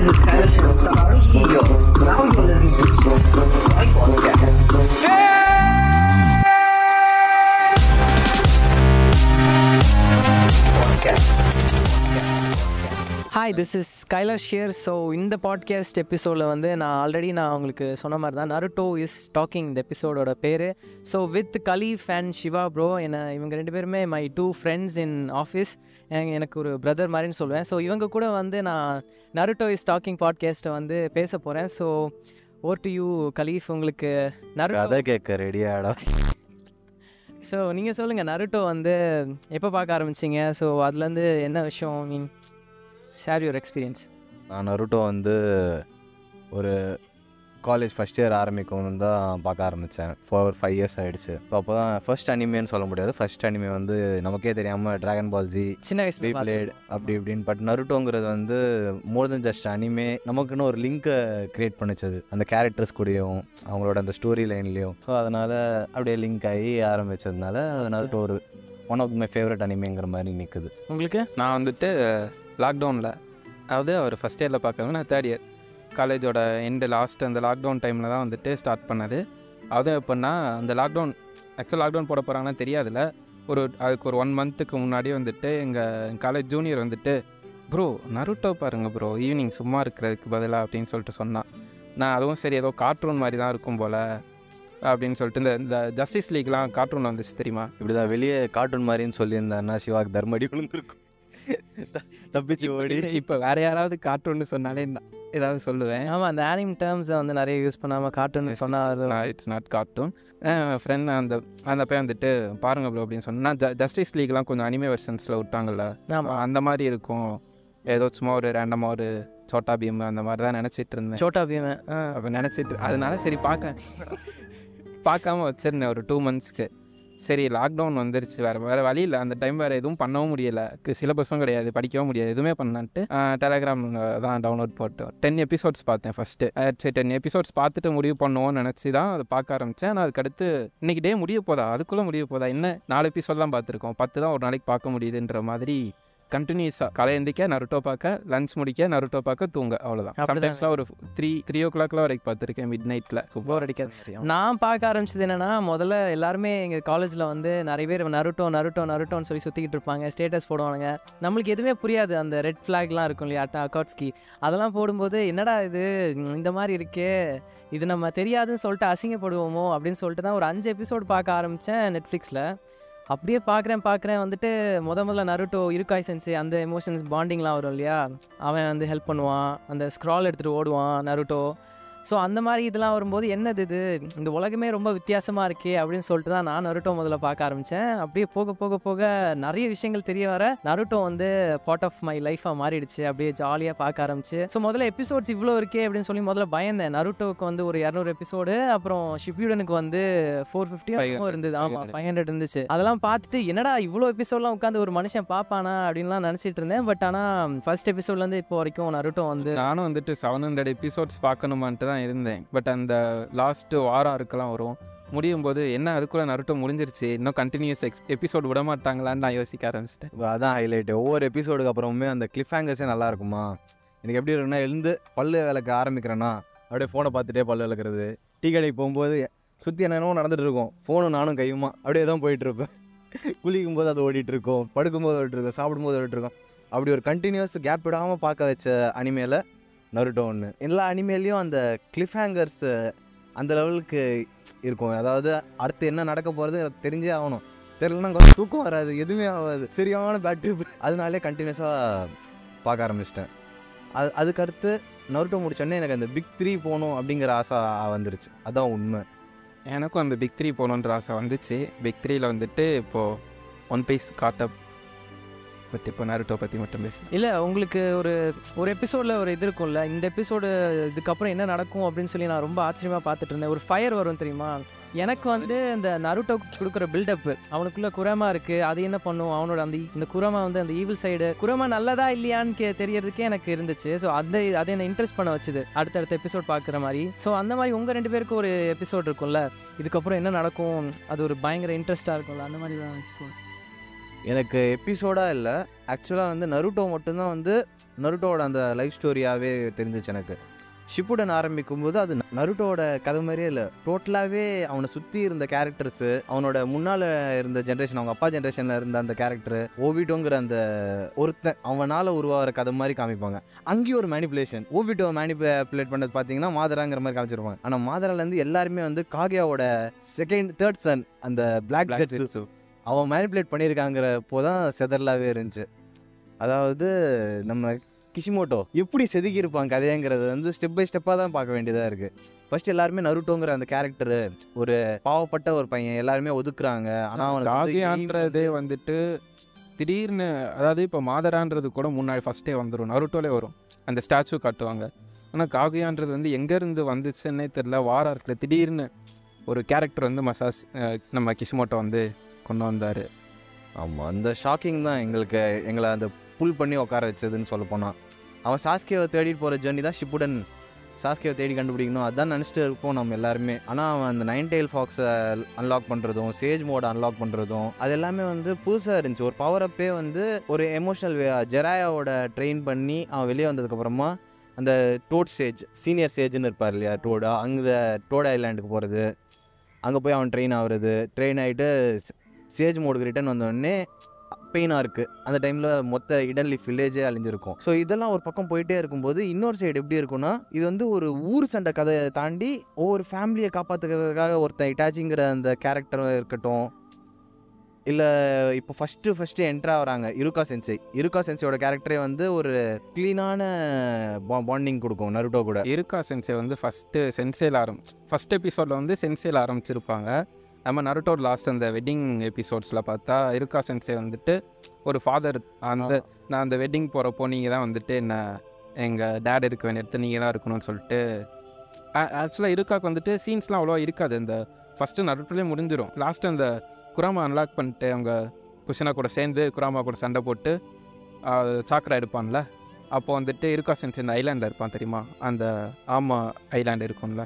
esses is het? tá barulhinho, não, eu não sei, hi this is Kailash here so இந்த podcast எபிசோடில் வந்து நான் already நான் உங்களுக்கு சொன்ன மாதிரி தான் நருட்டோ இஸ் டாக்கிங் இந்த எபிசோடோட பேர். So with Khalif and Siva bro என்ன இவங்க ரெண்டு பேருமே my two friends in office எனக்கு ஒரு பிரதர் மாதிரின்னு சொல்லுவேன். ஸோ இவங்க கூட வந்து நான் நருட்டோ இஸ் டாக்கிங் பாட்காஸ்ட்டை வந்து பேச போகிறேன் so over to you Khalif உங்களுக்கு நருட்டோ கேட்க ரெடியாடா ஸோ நீங்கள் சொல்லுங்கள் நருட்டோ வந்து எப்போ பார்க்க ஆரம்பிச்சிங்க? ஸோ அதுலேருந்து என்ன விஷயம்? மீன் ஷேர் யுவர் எக்ஸ்பீரியன்ஸ் நான் நருட்டோ வந்து ஒரு காலேஜ் ஃபஸ்ட் இயர் ஆரம்பிக்கும் தான் பார்க்க ஆரம்பித்தேன் ஃபோர் ஃபைவ் இயர்ஸ் ஆகிடுச்சு இப்போ அப்போ தான் ஃபர்ஸ்ட் அனிமேன்னு சொல்ல முடியாது. ஃபர்ஸ்ட் அனிமே வந்து நமக்கே தெரியாமல் ட்ராகன் பால் ஜி சின்ன வயசுல பார்த்தது. ரீப்ளேட் அப்படி இப்படின்னு. பட் நருட்டோங்கிறது வந்து மோர் தென் ஜஸ்ட் அனிமே நமக்குன்னு ஒரு லிங்க்கை க்ரியேட் பண்ணிச்சது அந்த கேரக்டர்ஸ் கூடயும் அவங்களோட அந்த ஸ்டோரி லைன்லேயும் ஸோ அதனால் அப்படியே லிங்க் ஆகி ஆரம்பித்ததுனால நருட்டோ ஒரு ஒன் ஆஃப் மை ஃபேவரட் அனிமேங்கிற மாதிரி நிற்குது உங்களுக்கு? நான் வந்துட்டு லாக்டவுனில் அதாவது அவர் ஃபஸ்ட் இயரில் பார்க்கறது நான் தேர்ட் இயர் காலேஜோட எண்டு லாஸ்ட் அந்த லாக்டவுன் டைமில் தான் வந்துட்டு ஸ்டார்ட் பண்ணது. அதுவும் எப்படின்னா அந்த லாக்டவுன் ஆக்சுவல் லாக்டவுன் போட போகிறாங்கன்னா தெரியாதுல்ல. ஒரு அதுக்கு ஒரு ஒன் மந்த்துக்கு முன்னாடி வந்துட்டு எங்கள் காலேஜ் ஜூனியர் வந்துட்டு ப்ரோ நருட்டோ பாருங்கள் ப்ரோ ஈவினிங் சும்மா இருக்கிறதுக்கு பதிலாக அப்படின்னு சொல்லிட்டு சொன்னான். நான் அதுவும் சரி ஏதோ கார்ட்டூன் மாதிரி தான் இருக்கும் போல் அப்படின்னு சொல்லிட்டு இந்த இந்த ஜஸ்டிஸ் லீக்லாம் கார்ட்டூன் வந்துச்சு தெரியுமா? இப்படிதான் வெளியே கார்ட்டூன் மாதிரின்னு சொல்லியிருந்தாருன்னா சிவாக்கு தர்மடி விழுந்திருக்கும். தப்பிச்சு ஓடி. இப்போ வேற யாராவது கார்ட்டூன்னு சொன்னாலே நான் ஏதாவது சொல்லுவேன் ஆமாம் அந்த ஆனிம் டேர்ம்ஸை வந்து நிறைய யூஸ் பண்ணாமல் கார்ட்டூன் சொன்னால் இட்ஸ் நாட் கார்ட்டூன் ஃப்ரெண்ட் அந்த அந்த பையன் வந்துட்டு பாருங்க ப்ரோ அப்படின்னு சொன்னா ஜஸ்டிஸ் லீக்லாம் கொஞ்சம் அனிமே வெர்ஷன்ஸில் விட்டாங்கல்ல. ஆமாம் அந்த மாதிரி இருக்கும். ஏதோ சும்மா ஒரு ரேண்டமாக ஒரு சோட்டா பீம் அந்த மாதிரி தான் நினச்சிட்டு இருந்தேன். சோட்டா பீமன் ஆ. அப்போ நினச்சிட்டு அதனால சரி பார்க்க பார்க்காம வச்சிருந்தேன் ஒரு டூ மந்த்ஸ்க்கு சரி லாக்டவுன் வந்துருச்சு. வேறு வேறு வழி இல்லை. அந்த டைம் வேறு எதுவும் பண்ணவும் முடியலை. சிலபஸும் கிடையாது படிக்கவும் முடியாது. எதுவுமே பண்ணான்ட்டு டெலகிராம் தான் டவுன்லோட் போட்டோம் டென் எபிசோட்ஸ் பார்த்தேன் ஃபஸ்ட்டு சரி டென் எபிசோட்ஸ் பார்த்துட்டு முடிவு பண்ணுவோம்னு நினச்சி தான் அதை பார்க்க ஆரம்பித்தேன் ஆனால் அதுக்கடுத்து இன்னைக்கு டே முடிய போதா? அதுக்குள்ளே முடிய போதா? என்ன நாலு எபிசோட் தான் பார்த்துருக்கோம். பத்து தான் ஒரு நாளைக்கு பார்க்க முடியுதுன்ற மாதிரி கண்டினியூஸாக காலை எந்திக்க நருட்டோ பார்க்க லஞ்ச் முடிக்க நருட்டோ பார்க்க தூங்க அவ்வளோதான். சம்டைம்ஸ்லாம் ஒரு த்ரீ த்ரீ ஓ கிளாக்லாம் வரைக்கும் பார்த்துருக்கேன் மிட் நைட்டில் போர் அடிக்காது. நான் பார்க்க ஆரம்பிச்சது என்னன்னா முதல்ல எல்லாருமே எங்கள் காலேஜில் வந்து நிறைய பேர் நருட்டோ நருட்டோ நருட்டோன்னு சொல்லி சுற்றிக்கிட்டு இருப்பாங்க ஸ்டேட்டஸ் போடுவானுங்க. நம்மளுக்கு எதுவுமே புரியாது அந்த ரெட் ஃப்ளாக்லாம் இருக்கும் இல்லையா அக்காட்ஸ்கி அதெல்லாம் போடும்போது என்னடா இது? இந்த மாதிரி இருக்கே. இது நம்ம தெரியாதுன்னு சொல்லிட்டு அசிங்கப்படுவோமோ? அப்படின்னு சொல்லிட்டு தான் ஒரு அஞ்சு எபிசோடு பார்க்க ஆரம்பித்தேன் நெட்ஃப்ளிக்ஸில் அப்படியே பார்க்குறேன் பார்க்குறேன் வந்துட்டு முத முதல்ல நருட்டோ இருக்காய் சென்சி அந்த எமோஷன்ஸ் பாண்டிங்லாம் வரும் இல்லையா? அவன் வந்து ஹெல்ப் பண்ணுவான். அந்த ஸ்க்ரால் எடுத்துகிட்டு ஓடுவான் நருட்டோ. ஸோ அந்த மாதிரி இதெல்லாம் வரும்போது என்னது இது? இந்த உலகமே ரொம்ப வித்தியாசமாக இருக்கே அப்படின்னு சொல்லிட்டு தான் நான் நருட்டோ முதல்ல பார்க்க ஆரம்பித்தேன் அப்படியே போக போக போக நிறைய விஷயங்கள் தெரிய வர நருட்டோ வந்து பார்ட் ஆஃப் மை லைஃபாக மாறிடுச்சு. அப்படியே ஜாலியாக பார்க்க ஆரம்பிச்சு. ஸோ முதல்ல எபிசோட்ஸ் இவ்வளோ இருக்கே அப்படின்னு சொல்லி முதல்ல பயந்தேன். நருட்டோவுக்கு வந்து ஒரு இரநூறு எபிசோடு அப்புறம் ஷிப்யூடனுக்கு வந்து ஃபோர் ஃபிஃப்டி இருந்தது. ஆமாம் ஃபைவ் ஹண்ட்ரட் இருந்துச்சு. அதெல்லாம் பார்த்துட்டு என்னடா இவ்வளோ எபிசோட்லாம் உட்காந்து ஒரு மனுஷன் பார்ப்பானா அப்படின்லாம் நினச்சிட்டு இருந்தேன். பட் ஆனால் ஃபர்ஸ்ட் எபிசோட்லேருந்து இப்போ வரைக்கும் நருட்டோ வந்து நானும் வந்துட்டு செவன் ஹண்ட்ரட் எபிசோட்ஸ் பார்க்கணுமான்ட்டு தான் இருந்தேன். பட் அந்த லாஸ்ட்டு வாரம் இருக்கலாம் வரும். முடியும் போது என்ன அதுக்குள்ளே நருட்டோ முடிஞ்சிருச்சு இன்னும் கண்டினியூஸ் எக்ஸ் எபிசோட் விட மாட்டாங்களான்னு நான் யோசிக்க ஆரம்பிச்சிட்டேன். இப்போ அதான் ஹைலைட் ஒவ்வொரு எபிசோடுக்கு அப்புறமே அந்த கிளிஃப் ஹேங்கர்ஸே நல்லா இருக்குமா? எனக்கு எப்படி இருக்குன்னா எழுந்து பல்லு விளக்க ஆரம்பிக்கிறேன்னா அப்படியே ஃபோனை பார்த்துட்டே பல்லு விளக்குறது. டீ கடைக்கு போகும்போது சுற்றி என்னென்னமோ நடந்துட்டு இருக்கும். ஃபோனும் நானும் கையுமா அப்படியே தான் போயிட்டு இருப்பேன். குளிக்கும் போது அது ஓடிட்டு இருக்கும் படுக்கும்போது ஓடிட்டுருக்கோம் சாப்பிடும்போது ஓடிட்டுருக்கோம் அப்படி ஒரு கண்டினியூஸ் கேப் விடாமல் பார்க்க வச்ச அனிமேல நருட்டோ ஒன்று எல்லா அனிமேலையும் அந்த கிளிஃப் ஹேங்கர்ஸ் அந்த லெவலுக்கு இருக்கும். அதாவது அடுத்து என்ன நடக்க போகிறது தெரிஞ்சே ஆகணும். தெரியலன்னா கொஞ்சம் தூக்கம் வராது. எதுவுமே ஆகாது. சரியான பேட்ரி அதனாலே கண்டினியூஸாக பார்க்க ஆரம்பிச்சிட்டேன். அது அதுக்கடுத்து நருட்டோ முடிச்சோடனே எனக்கு அந்த பிக் த்ரீ போகணும் அப்படிங்கிற ஆசை வந்துருச்சு. அதான் உண்மை. எனக்கும் அந்த பிக் த்ரீ போகணுன்ற ஆசை வந்துச்சு. பிக் த்ரீயில் வந்துட்டு இப்போது ஒன் பீஸ் காட்டப் பட் இப்போ நருட்டோ பற்றி மட்டும் பேசு இல்லை உங்களுக்கு ஒரு ஒரு எபிசோடில் ஒரு இது இருக்கும்ல இந்த எபிசோடு இதுக்கப்புறம் என்ன நடக்கும் அப்படின்னு சொல்லி நான் ரொம்ப ஆச்சரியமாக பார்த்துட்டு இருந்தேன். ஒரு ஃபயர் வரும் தெரியுமா? எனக்கு வந்து இந்த நருட்டோ கொடுக்குற பில்டப் அவனுக்குள்ள குரமா இருக்கு அது என்ன பண்ணும்? அவனோட அந்த இந்த குரமா வந்து அந்த ஈவில் சைடு குரமா நல்லதா இல்லையான்னு கே தெரியறதுக்கே எனக்கு இருந்துச்சு. ஸோ அந்த அதை என்ன இன்ட்ரெஸ்ட் பண்ண வச்சுது அடுத்தடுத்த எபிசோட் பார்க்குற மாதிரி. ஸோ அந்த மாதிரி உங்கள் ரெண்டு பேருக்கு ஒரு எபிசோட் இருக்கும்ல இதுக்கப்புறம் என்ன நடக்கும்? அது ஒரு பயங்கர இன்ட்ரெஸ்டாக இருக்கும்ல அந்த மாதிரி தான் episode. எனக்கு எபிசோடாக இல்லை. ஆக்சுவலாக வந்து நருட்டோ மட்டும்தான் வந்து நருட்டோட அந்த லைஃப் ஸ்டோரியாகவே தெரிஞ்சிச்சு எனக்கு. ஷிப்புடன் ஆரம்பிக்கும் போது அது நருட்டோட கதை மாதிரியே இல்லை. டோட்டலாகவே அவனை சுற்றி இருந்த கேரக்டர்ஸு அவனோட முன்னால் இருந்த ஜென்ரேஷன் அவங்க அப்பா ஜென்ரேஷனில் இருந்த அந்த கேரக்டர் ஓவிட்டோங்கிற அந்த ஒருத்தன் அவனால் உருவாகிற கதை மாதிரி காமிப்பாங்க. அங்கேயும் ஒரு மேனிப்புலேஷன் ஓவிட்டோ மேனிப்புலேட் பண்ணது பார்த்தீங்கன்னா மாதராங்கிற மாதிரி காமிச்சிருப்பாங்க. ஆனால் மாதராலேருந்து எல்லாருமே வந்து காகியாவோட செகண்ட் தேர்ட் சன் அந்த பிளாக். அவன் மேனிப்புலேட் பண்ணியிருக்காங்கிறப்போ தான் செதர்லாவே இருந்துச்சு. அதாவது நம்ம கிஷிமோட்டோ எப்படி செதுக்கியிருப்பான் கதைங்கிறது வந்து ஸ்டெப் பை ஸ்டெப்பாக தான் பார்க்க வேண்டியதாக இருக்குது ஃபர்ஸ்ட் எல்லாருமே நருட்டோங்கிற அந்த கேரக்டரு ஒரு பாவப்பட்ட ஒரு பையன் எல்லாருமே ஒதுக்குறாங்க. ஆனால் காகியான்றதே வந்துட்டு திடீர்னு அதாவது இப்போ மாதரான்றது கூட முன்னாடி ஃபஸ்ட்டே வந்துடும் நருட்டோலே வரும். அந்த ஸ்டாச்சு காட்டுவாங்க. ஆனால் காகியான்றது வந்து எங்கேருந்து வந்துச்சுன்னே தெரில வார இருக்குல்ல திடீர்னு ஒரு கேரக்டர் வந்து மசாஸ் நம்ம கிஷ்மோட்டோ வந்து கொண்டு வந்தார். ஆமாம் அந்த ஷாக்கிங் தான் எங்களுக்கு எங்களை அந்த புல் பண்ணி உட்கார வச்சதுன்னு சொல்ல போனால் அவன் சாஸ்கேவை தேடிட்டு போகிற ஜேர்னி தான் ஷிப்புடன் சாஸ்கேவை தேடி கண்டுபிடிக்கணும் அதான் நினச்சிட்டு இருப்போம் நம்ம எல்லாருமே. ஆனால் அவன் அந்த நைன் டெயில் ஃபாக்ஸை அன்லாக் பண்ணுறதும் சேஜ் மோடை அன்லாக் பண்ணுறதும் அது எல்லாமே வந்து புதுசாக இருந்துச்சு. ஒரு பவர் அப்பே வந்து ஒரு எமோஷனல் வே ஜெராயாவோட ட்ரெயின் பண்ணி அவன் வெளியே வந்ததுக்கப்புறமா அந்த டோட் சேஜ் சீனியர் சேஜ்னு இருப்பார் இல்லையா டோடா அங்கே டோட் ஐலாண்டுக்கு போகிறது அங்கே போய் அவன் ட்ரெயின் ஆகுறது ட்ரெயின் ஆகிட்டு சேஜ் மோடுக்கு ரிட்டர்ன் வந்தோடனே பெயினாக இருக்குது அந்த டைமில் மொத்த இடன்லி வில்லேஜே அழிஞ்சிருக்கும். ஸோ இதெல்லாம் ஒரு பக்கம் போயிட்டே இருக்கும்போது இன்னொரு சைடு எப்படி இருக்கும்னா இது வந்து ஒரு ஊர் சண்டை கதையை தாண்டி ஒவ்வொரு ஃபேமிலியை காப்பாற்றுக்கிறதுக்காக ஒருத்தன் இட்டாச்சிங்கிற அந்த கேரக்டரும் இருக்கட்டும் இல்லை இப்போ ஃபஸ்ட்டு ஃபஸ்ட்டு என்ட்ரா வராங்க இருக்கா சென்சை இருக்கா சென்சையோட கேரக்டரே வந்து ஒரு க்ளீனான பாண்டிங் கொடுக்கும் நருட்டோ கூட. இருக்கா சென்சை வந்து ஃபஸ்ட்டு சென்சேல ஆரம்பிச்சு ஃபஸ்ட் எபிசோடில் வந்து சென்சேல ஆரம்பிச்சிருப்பாங்க. நம்ம நருட்டோட லாஸ்ட் அந்த வெட்டிங் எபிசோட்ஸில் பார்த்தா இருக்கா சென்சே வந்துட்டு ஒரு ஃபாதர் அந்த நான் அந்த வெட்டிங் போகிறப்போ நீங்கள் தான் வந்துட்டு என்ன எங்கள் டேட் இருக்க வேண்டிய இடத்துல நீங்கள் தான் இருக்கணும்னு சொல்லிட்டு ஆக்சுவலாக இருக்காக்கு வந்துட்டு சீன்ஸ்லாம் அவ்வளோவா இருக்காது. இந்த ஃபஸ்ட்டு நருட்டோலே முடிஞ்சிடும் லாஸ்ட் அந்த குராமா அன்லாக் பண்ணிட்டு அவங்க குஷனா கூட சேர்ந்து குராமா கூட சண்டை போட்டு சாக்கரா எடுப்பான்ல. அப்போ வந்துட்டு இருக்கா சென்ஸ் இந்த ஐலாண்டில் இருப்பான் தெரியுமா? அந்த ஆமா ஐலாண்ட் இருக்கும்ல.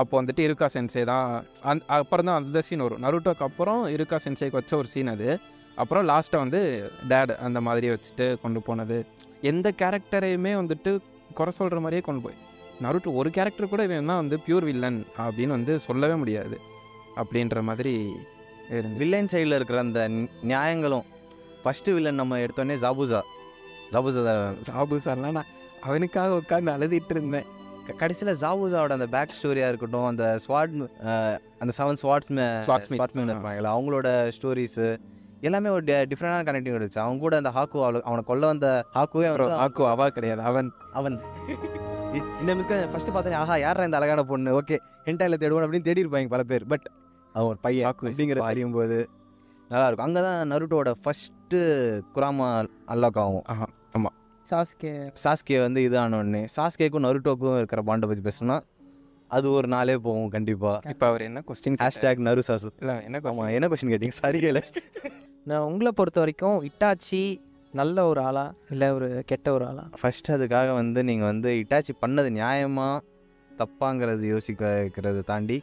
அப்போ வந்துட்டு இருக்கா சென்சே தான். அந் அப்புறம் தான் அந்த சீன் வரும். நருட்டோக்கு அப்புறம் இருக்கா சென்சேக்கு வச்ச ஒரு சீன் அது. அப்புறம் லாஸ்ட்டாக வந்து டேட் அந்த மாதிரி வச்சுட்டு கொண்டு போனது. எந்த கேரக்டரையுமே வந்துட்டு குறை சொல்கிற மாதிரியே கொண்டு போய். நருட்டோ ஒரு கேரக்டர் கூட இவன் தான் வந்து பியூர் வில்லன் அப்படின்னு வந்து சொல்லவே முடியாது. அப்படின்ற மாதிரி வில்லன் சைடில் இருக்கிற அந்த நியாயங்களும் ஃபஸ்ட்டு வில்லன் நம்ம எடுத்தோடனே ஜாபுசா. ஜாபுசா சார்லாம் நான் அவனுக்காக உட்காந்து அழுதிட்டு இருந்தேன். கடைசியில் ஜாபுசாவோட அந்த பேக் ஸ்டோரியாக இருக்கட்டும் அந்த ஸ்வாட் அந்த செவன் ஸ்வாட்ஸ். ஸ்வாட்ஸ்மேன் இருப்பாங்களா அவங்களோட ஸ்டோரிஸு எல்லாமே ஒரு டிஃப்ரெண்டான கனெக்டிங் இருந்துச்சு அவங்க கூட அந்த ஹாக்கு அவளை அவனை கொல்ல வந்த ஹாக்குவே வந்து ஆக்கு அவா கிடையாது அவன். அவன். இந்த மிஸ்க ஃபர்ஸ்ட் பார்த்தோன்னே ஆஹா யாரா இந்த அழகான பொண்ணு? ஓகே ஹென்டாயில் தேடுவோம் அப்படின்னு தேடி இருப்பாங்க பல பேர். பட் அவன் ஒரு பையன் is அப்படிங்கிற. அறியும் போது நல்லா இருக்கும். அங்கே தான் நருட்டோட ஃபஸ்ட்டு குராமா அன்லாக் ஆகும். சாஸ்கே. சாஸ்கே வந்து இது ஆன உடனே சாஸ்கேக்கும் நருட்டோக்கும் இருக்கிற பாண்டை பற்றி பேசணும்னா அது ஒரு நாளே போகும் கண்டிப்பாக இப்போ அவர் என்ன கொஸ்டின் ஹேஷ்டேக் நரு சாசு. இல்லை என்ன ஆமாம்? என்ன கொஸ்டின் கேட்டீங்க? சாரி கேள. நான் உங்களை பொறுத்த வரைக்கும் இட்டாச்சி நல்ல ஒரு ஆளா இல்லை ஒரு கெட்ட ஒரு ஆளா? ஃபர்ஸ்ட் அதுக்காக வந்து நீங்கள் வந்து இட்டாச்சி பண்ணது நியாயமா தப்பாங்கிறது யோசிக்க வைக்கிறத தாண்டி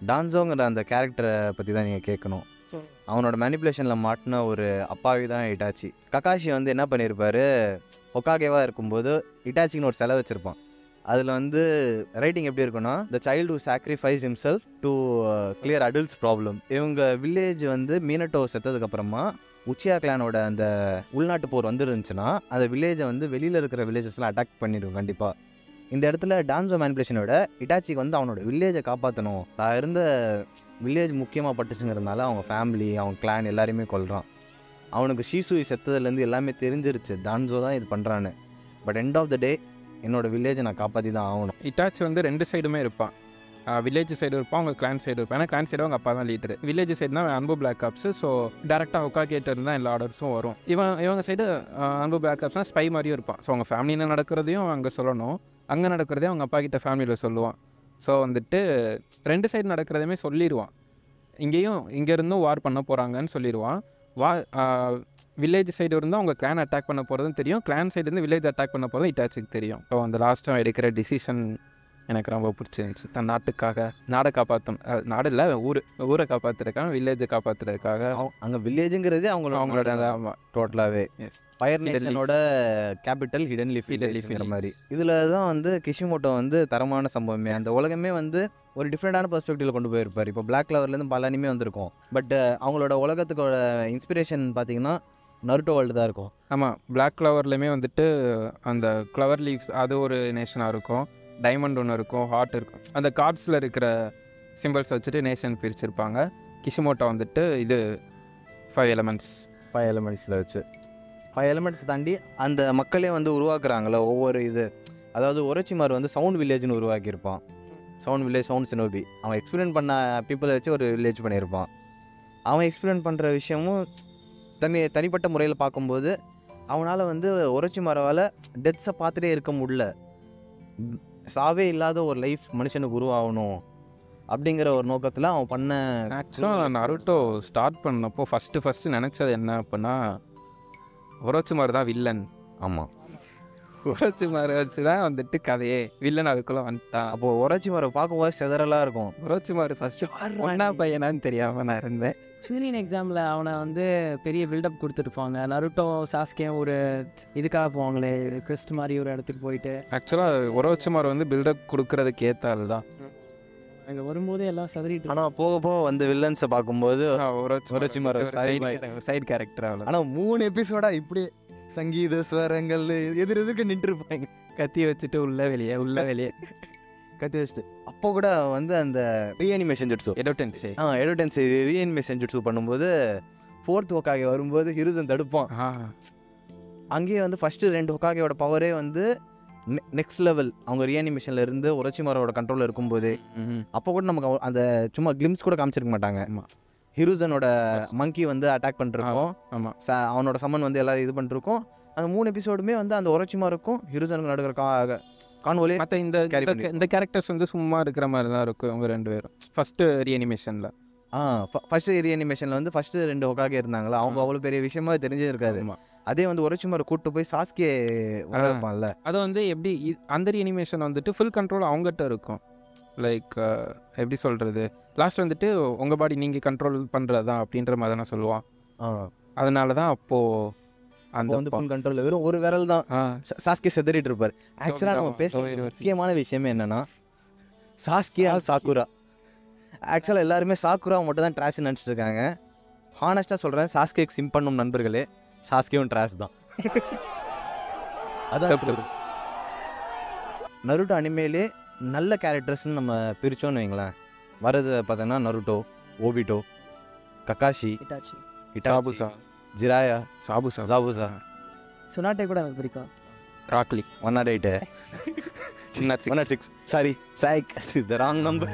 டான்ஸோங்கிற அந்த கேரக்டரை பற்றி தான் நீங்கள் கேட்கணும். அவனோட மேனிப்புலேஷனில் மாட்டின ஒரு அப்பாவி தான் இட்டாச்சி. கக்காஷி வந்து என்ன பண்ணியிருப்பாரு ஒக்காகேவாக இருக்கும்போது இட்டாச்சின்னு ஒரு செலவு வச்சுருப்பான். அதில் வந்து ரைட்டிங் எப்படி இருக்குன்னா the child sacrifice himself to clear adults problem இவங்க வில்லேஜ் வந்து மீனட்டோ செத்ததுக்கப்புறமா உச்சியா கிளானோட அந்த உள்நாட்டு போர் வந்துருந்துச்சுன்னா அந்த வில்லேஜை வந்து வெளியில் இருக்கிற வில்லேஜஸ்லாம் அட்டாக் பண்ணிடுவோம் கண்டிப்பாக இந்த இடத்துல டான்ஸோ மேனிபுலேஷனோட இட்டாச்சிக்கு வந்து அவனோட வில்லேஜை காப்பாற்றணும் நான் இருந்த வில்லேஜ் முக்கியமாக பட்டுச்சுங்கிறதுனால அவங்க ஃபேமிலி அவங்க கிளான் எல்லாரையுமே கொள்கிறான் அவனுக்கு ஷீசுவை செத்ததுலேருந்து எல்லாமே தெரிஞ்சிருச்சு. டான்ஸோ தான் இது பண்ணுறான்னு but end of the day என்னோட வில்லேஜை நான் காப்பாற்றி தான் ஆகணும். இட்டாச்சி வந்து ரெண்டு சைடுமே இருப்பான். வில்லேஜ் சைடு இருப்பான் அவங்க கிளான் சைடு இருப்பான். ஏன்னா கிளான் சைடு அவங்க அப்பா தான் லீடர் வில்லேஜ் சைடு தான் அன்பு பிளாக் ஆப்ஸ் ஸோ டேரெக்டாக ஒக்கா கேட்டர் தான் எல்லா ஆர்டர்ஸும் வரும். இவன் இவங்க சைடு அன்பு பிளாக் ஆப்ஸ்னால் ஸ்பை மாதிரியும் இருப்பான். ஸோ அவங்க ஃபேமிலியில் நடக்கிறதையும் அங்கே சொல்லணும். அங்கே நடக்கிறதே அவங்க அப்பா கிட்ட ஃபேமிலியில் சொல்லுவான். ஸோ வந்துட்டு ரெண்டு சைடு நடக்கிறதுமே சொல்லிடுவான் இங்கேயும் இங்கேருந்தும் வார் பண்ண போகிறாங்கன்னு சொல்லிடுவான் வா வில்லேஜ் சைடு இருந்தால் அவங்க கிளான் அட்டாக் பண்ண போகிறதும் தெரியும். கிளான் சைடு இருந்து வில்லேஜ் அட்டாக் பண்ண போகிறதும் இட்டாச்சுக்கு தெரியும். ஸோ அந்த லாஸ்ட்டாக எடுக்கிற டிசிஷன் எனக்கு ரொம்ப பிடிச்சிருந்துச்சு. தன் நாட்டுக்காக நாடை காப்பாற்றும் நாடு இல்லை ஊர் ஊரை காப்பாற்றுறதுக்காக வில்லேஜை காப்பாற்றுறதுக்காக அங்கே வில்லேஜுங்கிறதே அவங்களோட அவங்களோட டோட்டலாகவே. ஃபயர். நேஷனோட கேபிட்டல் ஹிடன் லீஃப் leaf. லீஃப்ங்கிற. மாதிரி. இதில் தான் வந்து கிஷிமோட்டோ வந்து தரமான சம்பவமே. அந்த உலகமே வந்து ஒரு டிஃப்ரெண்டான பெர்ஸ்பெக்டிவ்ல கொண்டு போயிருப்பார். இப்போ பிளாக் கலர்லேருந்து பல அனிமே வந்திருக்கும். பட் அவங்களோட உலகத்துக்கோட இன்ஸ்பிரேஷன் பார்த்தீங்கன்னா நருட்டோ வேர்ல்டு தான் இருக்கும். ஆமாம் பிளாக் ஃப்ளவர்லேயுமே வந்துட்டு அந்த ஃப்ளவர் லீவ்ஸ் அது ஒரு நேஷனாக இருக்கும். டைமண்ட் ஒன்று இருக்கும் ஹார்ட் இருக்கும். அந்த கார்ட்ஸில் இருக்கிற சிம்பிள்ஸ் வச்சுட்டு நேஷன் பிரிச்சிருப்பாங்க. கிஷிமோட்டோ வந்துட்டு இது ஃபைவ் எலமெண்ட்ஸ் ஃபைவ் எலமெண்ட்ஸில் வச்சு. ஃபைவ் எலமெண்ட்ஸ் தாண்டி அந்த மக்களே வந்து உருவாக்குறாங்களே ஒவ்வொரு இது. அதாவது ஒரச்சிமார் வந்து சவுண்ட் வில்லேஜ்னு உருவாக்கியிருப்பான். சவுண்ட் வில்லேஜ் சவுண்ட் சினோபி அவன் எக்ஸ்பிளைன் பண்ண பீப்புளை வச்சு ஒரு வில்லேஜ் பண்ணியிருப்பான். அவன் எக்ஸ்பிளைன் பண்ணுற விஷயமும் தனி தனிப்பட்ட முறையில் பார்க்கும்போது அவனால் வந்து ஒரச்சிமாராவால் டெத்ஸை பார்த்துட்டே இருக்க முடியல. சாவே இல்லாத ஒரு லைஃப் மனுஷனுக்கு உருவாகணும் அப்படிங்கிற ஒரு நோக்கத்தில் அவன் பண்ண ஆக்சுவலாக நான் நருட்டோ ஸ்டார்ட் பண்ணப்போ ஃபஸ்ட்டு ஃபஸ்ட்டு நினச்சது என்ன அப்படின்னா ஒரோச்சுமார் தான் வில்லன் ஆமாம் ஒரோச்சுமார் வச்சு தான் வந்துட்டு கதையே. வில்லன் அதுக்குள்ளே வந்துட்டான். அப்போது ஒரச்சிமாரை பார்க்கும்போது செதறலாக இருக்கும். ஒரோச்சுமார் ஃபஸ்ட்டு ஒன்றா பையனான்னு தெரியாமல் நான் இருந்தேன். யூனியன் எக்ஸாமில் அவனை வந்து பெரிய பில்டப் கொடுத்துருப்பாங்க நருட்டோ சாஸ்கே ஒரு இதுக்காக போவாங்களே quest மாதிரி ஒரு இடத்துக்கு போயிட்டு. ஆக்சுவலாக ஒரோச்சுமார் வந்து பில்டப் கொடுக்கறதுக்கு ஆள் தான் அங்கே வரும்போதே எல்லாம் சதறிட்டு ஆனால் போக போக வந்து வில்லன்ஸை பார்க்கும்போது boy. சைடு கேரக்டர் அவ்வளோ ஆனால் மூணு எபிசோடா இப்படி சங்கீத ஸ்வரங்கள் எதிர் எதிர்க்கு நின்றுருப்பாங்க. கத்தி வச்சுட்டு உள்ள வெளியே உள்ள வெளியே. கத்தி வச்சுட்டு. அப்போ கூட வந்து அந்த ரீஅனிமேஷன் ஜுட்ஸு எடோட்டன்ஸே ஆ எடோடென்ஸ் ரீஅனிமேஷன் ஜுட்ஸு பண்ணும்போது ஃபோர்த் ஒக்காகே வரும்போது ஹிருசன் தடுப்பான். அங்கேயே வந்து ஃபஸ்ட்டு ரெண்டு ஒக்காகையோட பவரே வந்து நெக்ஸ்ட் லெவல் அவங்க ரீஅனிமேஷன்ல இருந்து உரச்சிமாரோட கண்ட்ரோலில் இருக்கும்போது அப்போ கூட நமக்கு அந்த சும்மா கிளிம்ஸ் கூட காமிச்சிருக்க மாட்டாங்க. ஆமா. ஹிருசனோட மங்கி வந்து அட்டாக் பண்ணிருக்கோம். ஆமாம் அவனோட சம்மன் வந்து எல்லாரும் இது பண்ணிருக்கோம். அந்த மூணு எபிசோடுமே வந்து அந்த உரச்சிமாருக்கும் ஹிருசனுக்கும் நடக்கிற கா கான்வோலே மற்ற இந்த இந்த- கேரக்டர்ஸ் வந்து சும்மா இருக்கிற மாதிரி தான் இருக்கும் இவங்க ரெண்டு பேரும். ஃபர்ஸ்ட் ரீஅனிமேஷனில் ஆ ஃபர்ஸ்ட் ரீஅனிமேஷனில் வந்து ஃபர்ஸ்ட் ரெண்டு ஒக்காக இருந்தாங்களா? அவங்க. அவ்வளோ பெரிய விஷயமா தெரிஞ்சே இருக்காது. ஆமாம் அதே வந்து உரச்சிமாரை கூட்டு போய் சாஸ்கே வளர்ப்பான்ல அது வந்து எப்படி அந்த ரீஅனிமேஷன் வந்துட்டு ஃபுல் கண்ட்ரோல் அவங்ககிட்ட இருக்கும். லைக் எப்படி சொல்கிறது லாஸ்ட் வந்துட்டு உங்கள் பாடி நீங்கள் கண்ட்ரோல் பண்ணுறது தான் அப்படின்ற மாதிரி தான் சொல்லுவான். அதனால தான் அப்போது அப்போ அந்த வந்து ஃபுல் கண்ட்ரோலில் வெறும் ஒரு விரல் தான் சாஸ்கே செதறிட்டு இருப்பார். ஆக்சுவலாக நம்ம பேச. முக்கியமான விஷயமே என்னன்னா சாஸ்கே ஆர் சாக்குரா. ஆக்சுவலாக எல்லாருமே சாக்குரா மட்டும் தான் ட்ராஷ் நினச்சிட்டு இருக்காங்க. ஹானஸ்ட்டாக சொல்கிறேன் சாஸ்கேக்கு சிம் பண்ணும் நண்பர்களே சாஸ்கேவும் ட்ராஷ் தான். அதான். நருட்டோ அனிமேலே நல்ல கேரக்டர்ஸ்னு நம்ம பிரிச்சோன்னு வைங்களேன். வரது பார்த்தோன்னா Naruto Obito Kakashi Itachi. Zabuza. Jiraiya Zabuza. Zabuza Tsunade கூட எனக்கு பிடிக்கும். Rock Lee one naught eight சின்ன one not six sorry Saik is the wrong number